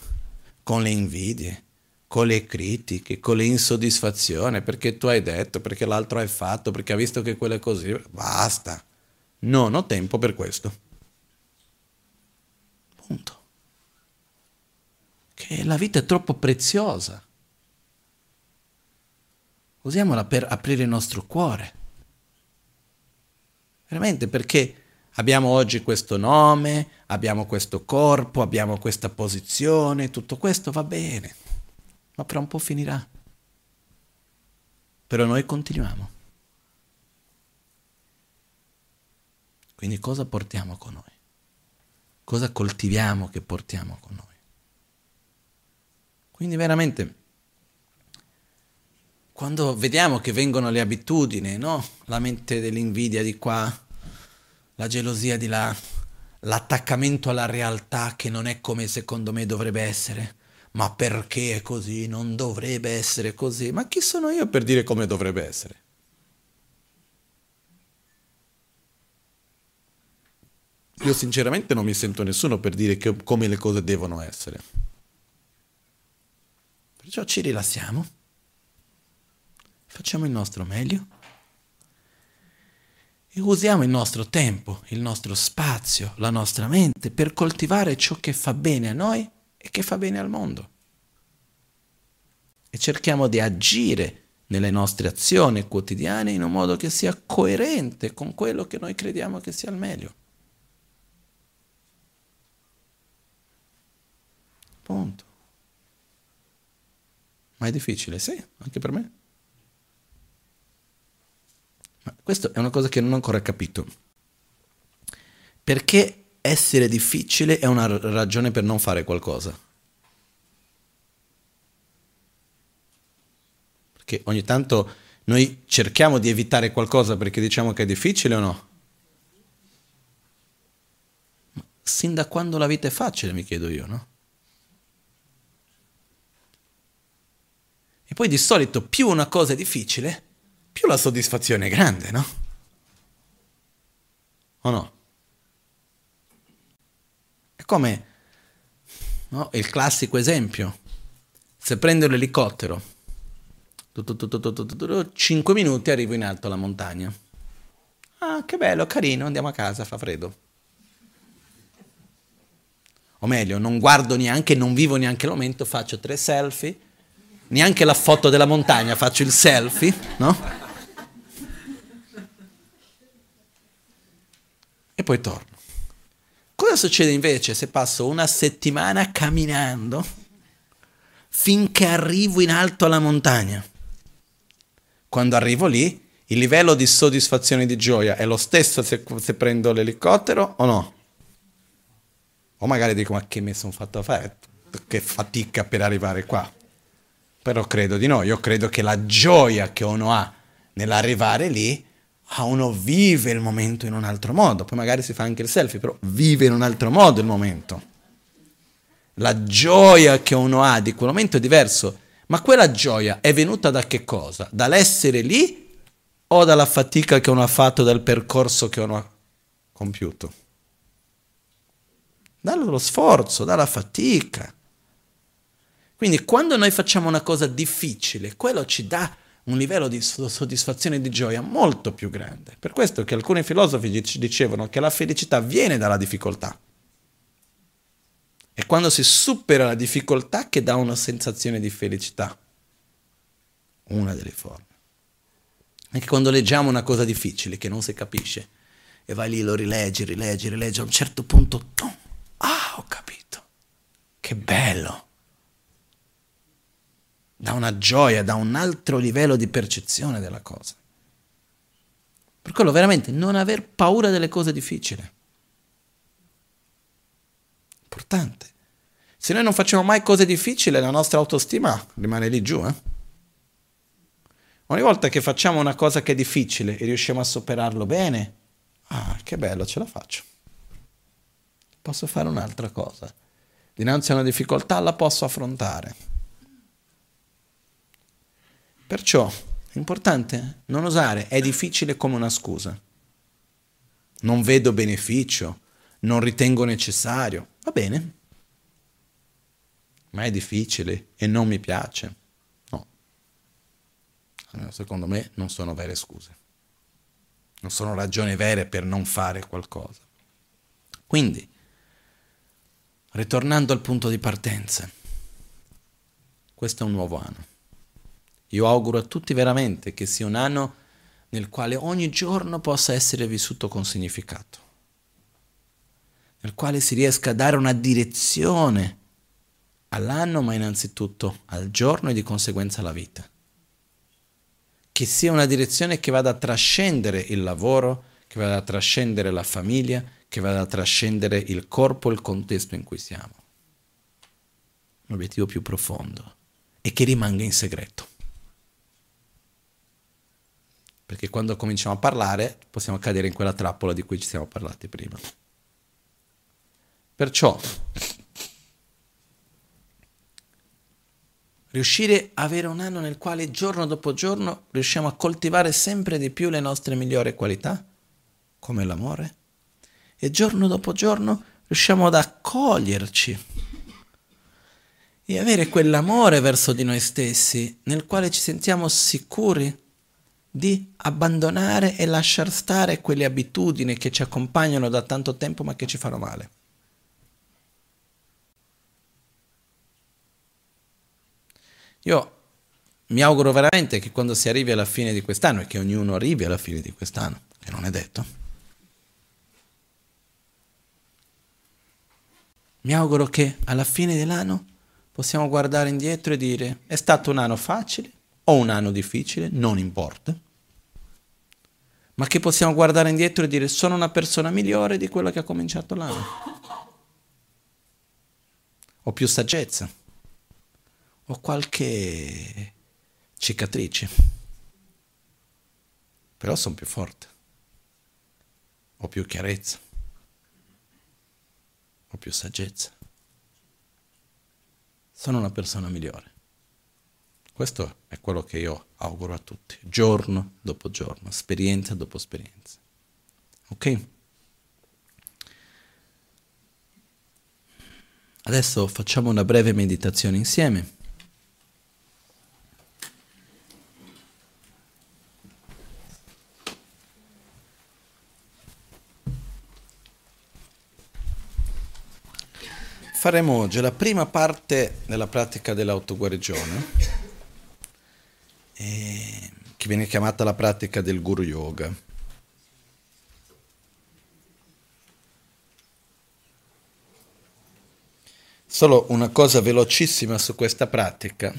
con le invidie, con le critiche, con le insoddisfazioni, perché tu hai detto, perché l'altro hai fatto, perché ha visto che quello è così. Basta. Non ho tempo per questo. Punto. Che la vita è troppo preziosa. Usiamola per aprire il nostro cuore. Veramente perché abbiamo oggi questo nome, abbiamo questo corpo, abbiamo questa posizione, tutto questo va bene ma fra un po' finirà. Però noi continuiamo. Quindi cosa portiamo con noi? Cosa coltiviamo che portiamo con noi? Quindi veramente, quando vediamo che vengono le abitudini, no? la mente dell'invidia di qua, la gelosia di là, l'attaccamento alla realtà che non è come secondo me dovrebbe essere, ma perché è così? Non dovrebbe essere così. Ma chi sono io per dire come dovrebbe essere? Io sinceramente non mi sento nessuno per dire che, come le cose devono essere. Perciò ci rilassiamo, facciamo il nostro meglio e usiamo il nostro tempo, il nostro spazio, la nostra mente per coltivare ciò che fa bene a noi e che fa bene al mondo. E cerchiamo di agire nelle nostre azioni quotidiane in un modo che sia coerente con quello che noi crediamo che sia il meglio. Punto. Ma è difficile, sì, anche per me. Ma questa è una cosa che non ho ancora capito. Perché essere difficile è una ragione per non fare qualcosa. Perché ogni tanto noi cerchiamo di evitare qualcosa perché diciamo che è difficile o no? Ma sin da quando la vita è facile, mi chiedo io, no? E poi di solito più una cosa è difficile, più la soddisfazione è grande, no? O no? come no? il classico esempio. Se prendo l'elicottero, 5 minuti arrivo in alto alla montagna. Ah, che bello, carino, andiamo a casa, fa freddo. O meglio, non guardo neanche, non vivo neanche il momento, faccio tre selfie, neanche la foto della montagna, faccio il selfie, no? E poi torno. Cosa succede invece se passo una settimana camminando finché arrivo in alto alla montagna? Quando arrivo lì, il livello di soddisfazione e di gioia è lo stesso se, se prendo l'elicottero o no? O magari dico, ma che mi sono fatto fare? Che fatica per arrivare qua. Però credo di no, io credo che la gioia che uno ha nell'arrivare lì ah, uno vive il momento in un altro modo, poi magari si fa anche il selfie, però vive in un altro modo il momento. La gioia che uno ha di quel momento è diverso, ma quella gioia è venuta da che cosa? Dall'essere lì o dalla fatica che uno ha fatto, dal percorso che uno ha compiuto? Dallo sforzo, dalla fatica. Quindi quando noi facciamo una cosa difficile, quello ci dà un livello di soddisfazione e di gioia molto più grande. Per questo che alcuni filosofi dicevano che la felicità viene dalla difficoltà. È quando si supera la difficoltà che dà una sensazione di felicità. Una delle forme. Anche quando leggiamo una cosa difficile che non si capisce e vai lì, lo rileggi, rileggi, rileggi, a un certo punto, ah, ho capito. Che bello da una gioia, da un altro livello di percezione della cosa. Per quello veramente non aver paura delle cose difficili. Importante. Se noi non facciamo mai cose difficili, la nostra autostima rimane lì giù. Eh? Ogni volta che facciamo una cosa che è difficile e riusciamo a superarlo bene, ah, che bello, ce la faccio. Posso fare un'altra cosa. Dinanzi a una difficoltà la posso affrontare. Perciò è importante non usare è difficile come una scusa. Non vedo beneficio, non ritengo necessario. Va bene, ma è difficile e non mi piace. No. Secondo me non sono vere scuse. Non sono ragioni vere per non fare qualcosa. Quindi, ritornando al punto di partenza, questo è un nuovo anno. Io auguro a tutti veramente che sia un anno nel quale ogni giorno possa essere vissuto con significato, nel quale si riesca a dare una direzione all'anno, ma innanzitutto al giorno e di conseguenza alla vita. Che sia una direzione che vada a trascendere il lavoro, che vada a trascendere la famiglia, che vada a trascendere il corpo il contesto in cui siamo. Un obiettivo più profondo e che rimanga in segreto perché quando cominciamo a parlare possiamo cadere in quella trappola di cui ci siamo parlati prima. Perciò riuscire a avere un anno nel quale giorno dopo giorno riusciamo a coltivare sempre di più le nostre migliori qualità, come l'amore, e giorno dopo giorno riusciamo ad accoglierci e avere quell'amore verso di noi stessi nel quale ci sentiamo sicuri di abbandonare e lasciar stare quelle abitudini che ci accompagnano da tanto tempo ma che ci fanno male. Io mi auguro veramente che quando si arrivi alla fine di quest'anno e che ognuno arrivi alla fine di quest'anno, che non è detto, mi auguro che alla fine dell'anno possiamo guardare indietro e dire è stato un anno facile, o un anno difficile, non importa, ma che possiamo guardare indietro e dire sono una persona migliore di quella che ha cominciato l'anno. Ho più saggezza, ho qualche cicatrice, però sono più forte, ho più chiarezza, ho più saggezza, sono una persona migliore. Questo è quello che io auguro a tutti, giorno dopo giorno, esperienza dopo esperienza. Ok? Adesso facciamo una breve meditazione insieme. Faremo oggi la prima parte della pratica dell'autoguarigione viene chiamata la pratica del Guru Yoga. Solo una cosa velocissima su questa pratica.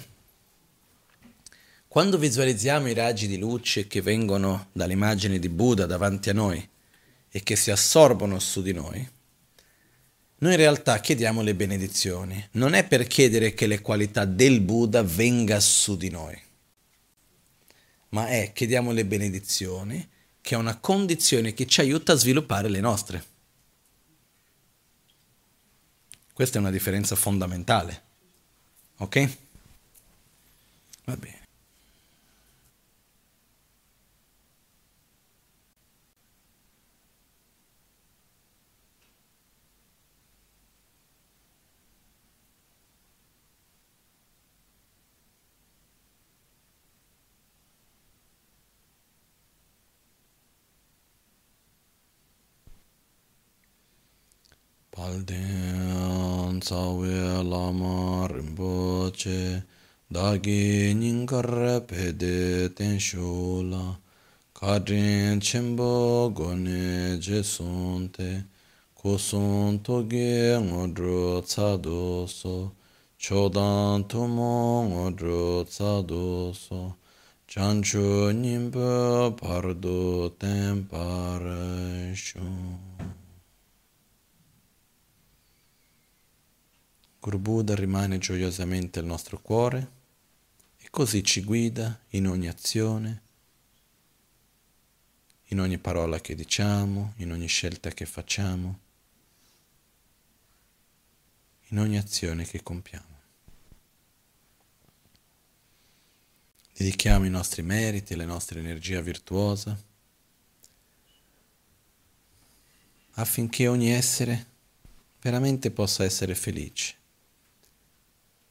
Quando visualizziamo i raggi di luce che vengono dall'immagine di Buddha davanti a noi e che si assorbono su di noi, noi in realtà chiediamo le benedizioni. Non è per chiedere che le qualità del Buddha venga su di noi ma è chiediamo le benedizioni, che è una condizione che ci aiuta a sviluppare le nostre. Questa è una differenza fondamentale. Ok? Va bene. Palden tsawe lama rinpoche Dagi nyingkar pede ten shula Kadrin chenpo Gone je sunte Kusun toge ngodro tsadoso Chodan tomo ngodro tsadoso Chancho nyingpo pardo ten parashun Guru Buddha rimane gioiosamente al nostro cuore e così ci guida in ogni azione, in ogni parola che diciamo, in ogni scelta che facciamo, in ogni azione che compiamo. Dedichiamo i nostri meriti, la nostra energia virtuosa affinché ogni essere veramente possa essere felice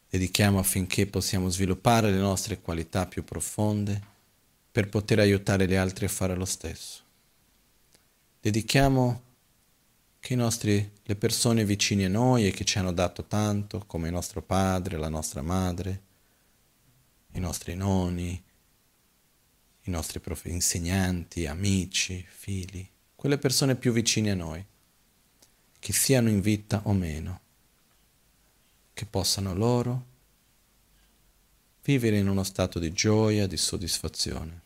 dedichiamo affinché possiamo sviluppare le nostre qualità più profonde per poter aiutare gli altri a fare lo stesso. Dedichiamo che nostri, le persone vicine a noi e che ci hanno dato tanto, come il nostro padre, la nostra madre, i nostri nonni, i nostri prof- insegnanti, amici, figli, quelle persone più vicine a noi, che siano in vita o meno che possano loro vivere in uno stato di gioia, di soddisfazione.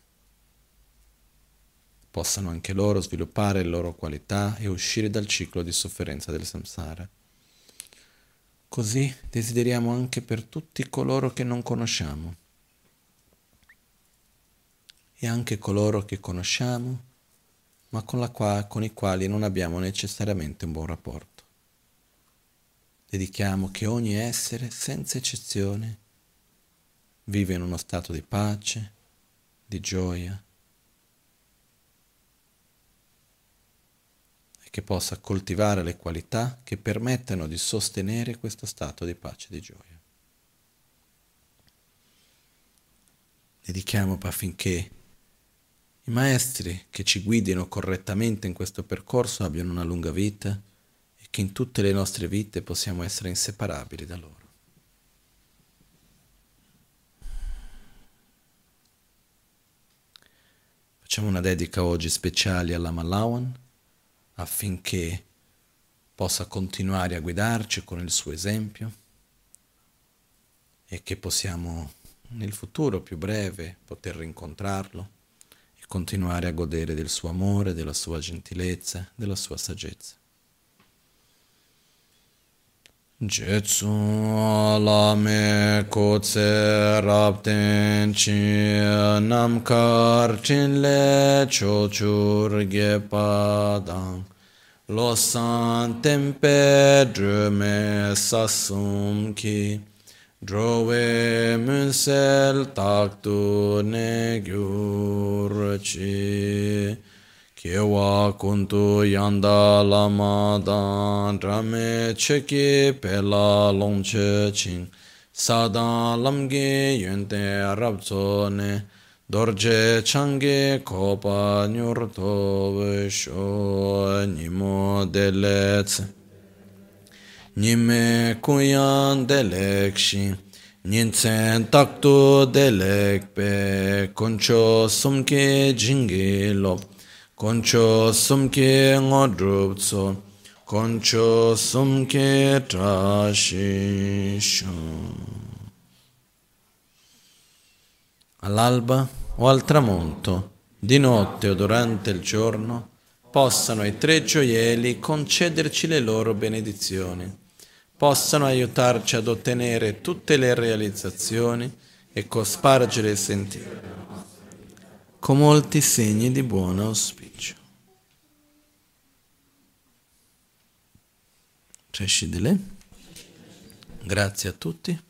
Possano anche loro sviluppare le loro qualità e uscire dal ciclo di sofferenza del samsara. Così desideriamo anche per tutti coloro che non conosciamo e anche coloro che conosciamo, ma con, qua- con i quali non abbiamo necessariamente un buon rapporto. Dedichiamo che ogni essere, senza eccezione, vive in uno stato di pace, di gioia e che possa coltivare le qualità che permettano di sostenere questo stato di pace e di gioia. Dedichiamo affinché i maestri che ci guidino correttamente in questo percorso abbiano una lunga vita che in tutte le nostre vite possiamo essere inseparabili da loro. Facciamo una dedica oggi speciale alla Malawan affinché possa continuare a guidarci con il suo esempio e che possiamo nel futuro più breve poter rincontrarlo e continuare a godere del suo amore, della sua gentilezza, della sua saggezza. Jetsu alame kotse rapten chi namkar chin le chochur ge padang losan tempe drume sasum ki drove munsel taktu ne gyur chi Kewa kuntu yanda lama dan drame cheki pela longche ching sadan lamge yunte rabzo ne. Dorje change kopa nyurto vesho nimo delets nime kuyan delekshi Nyinsen taktu delekpe koncho sumke jingi lop Concho sumke ngodrup tso, concho sumke trashisho. All'alba o al tramonto, di notte o durante il giorno, possano i tre gioielli concederci le loro benedizioni, possano aiutarci ad ottenere tutte le realizzazioni e cospargere il sentiero con molti segni di buon auspicio. Grazie a tutti.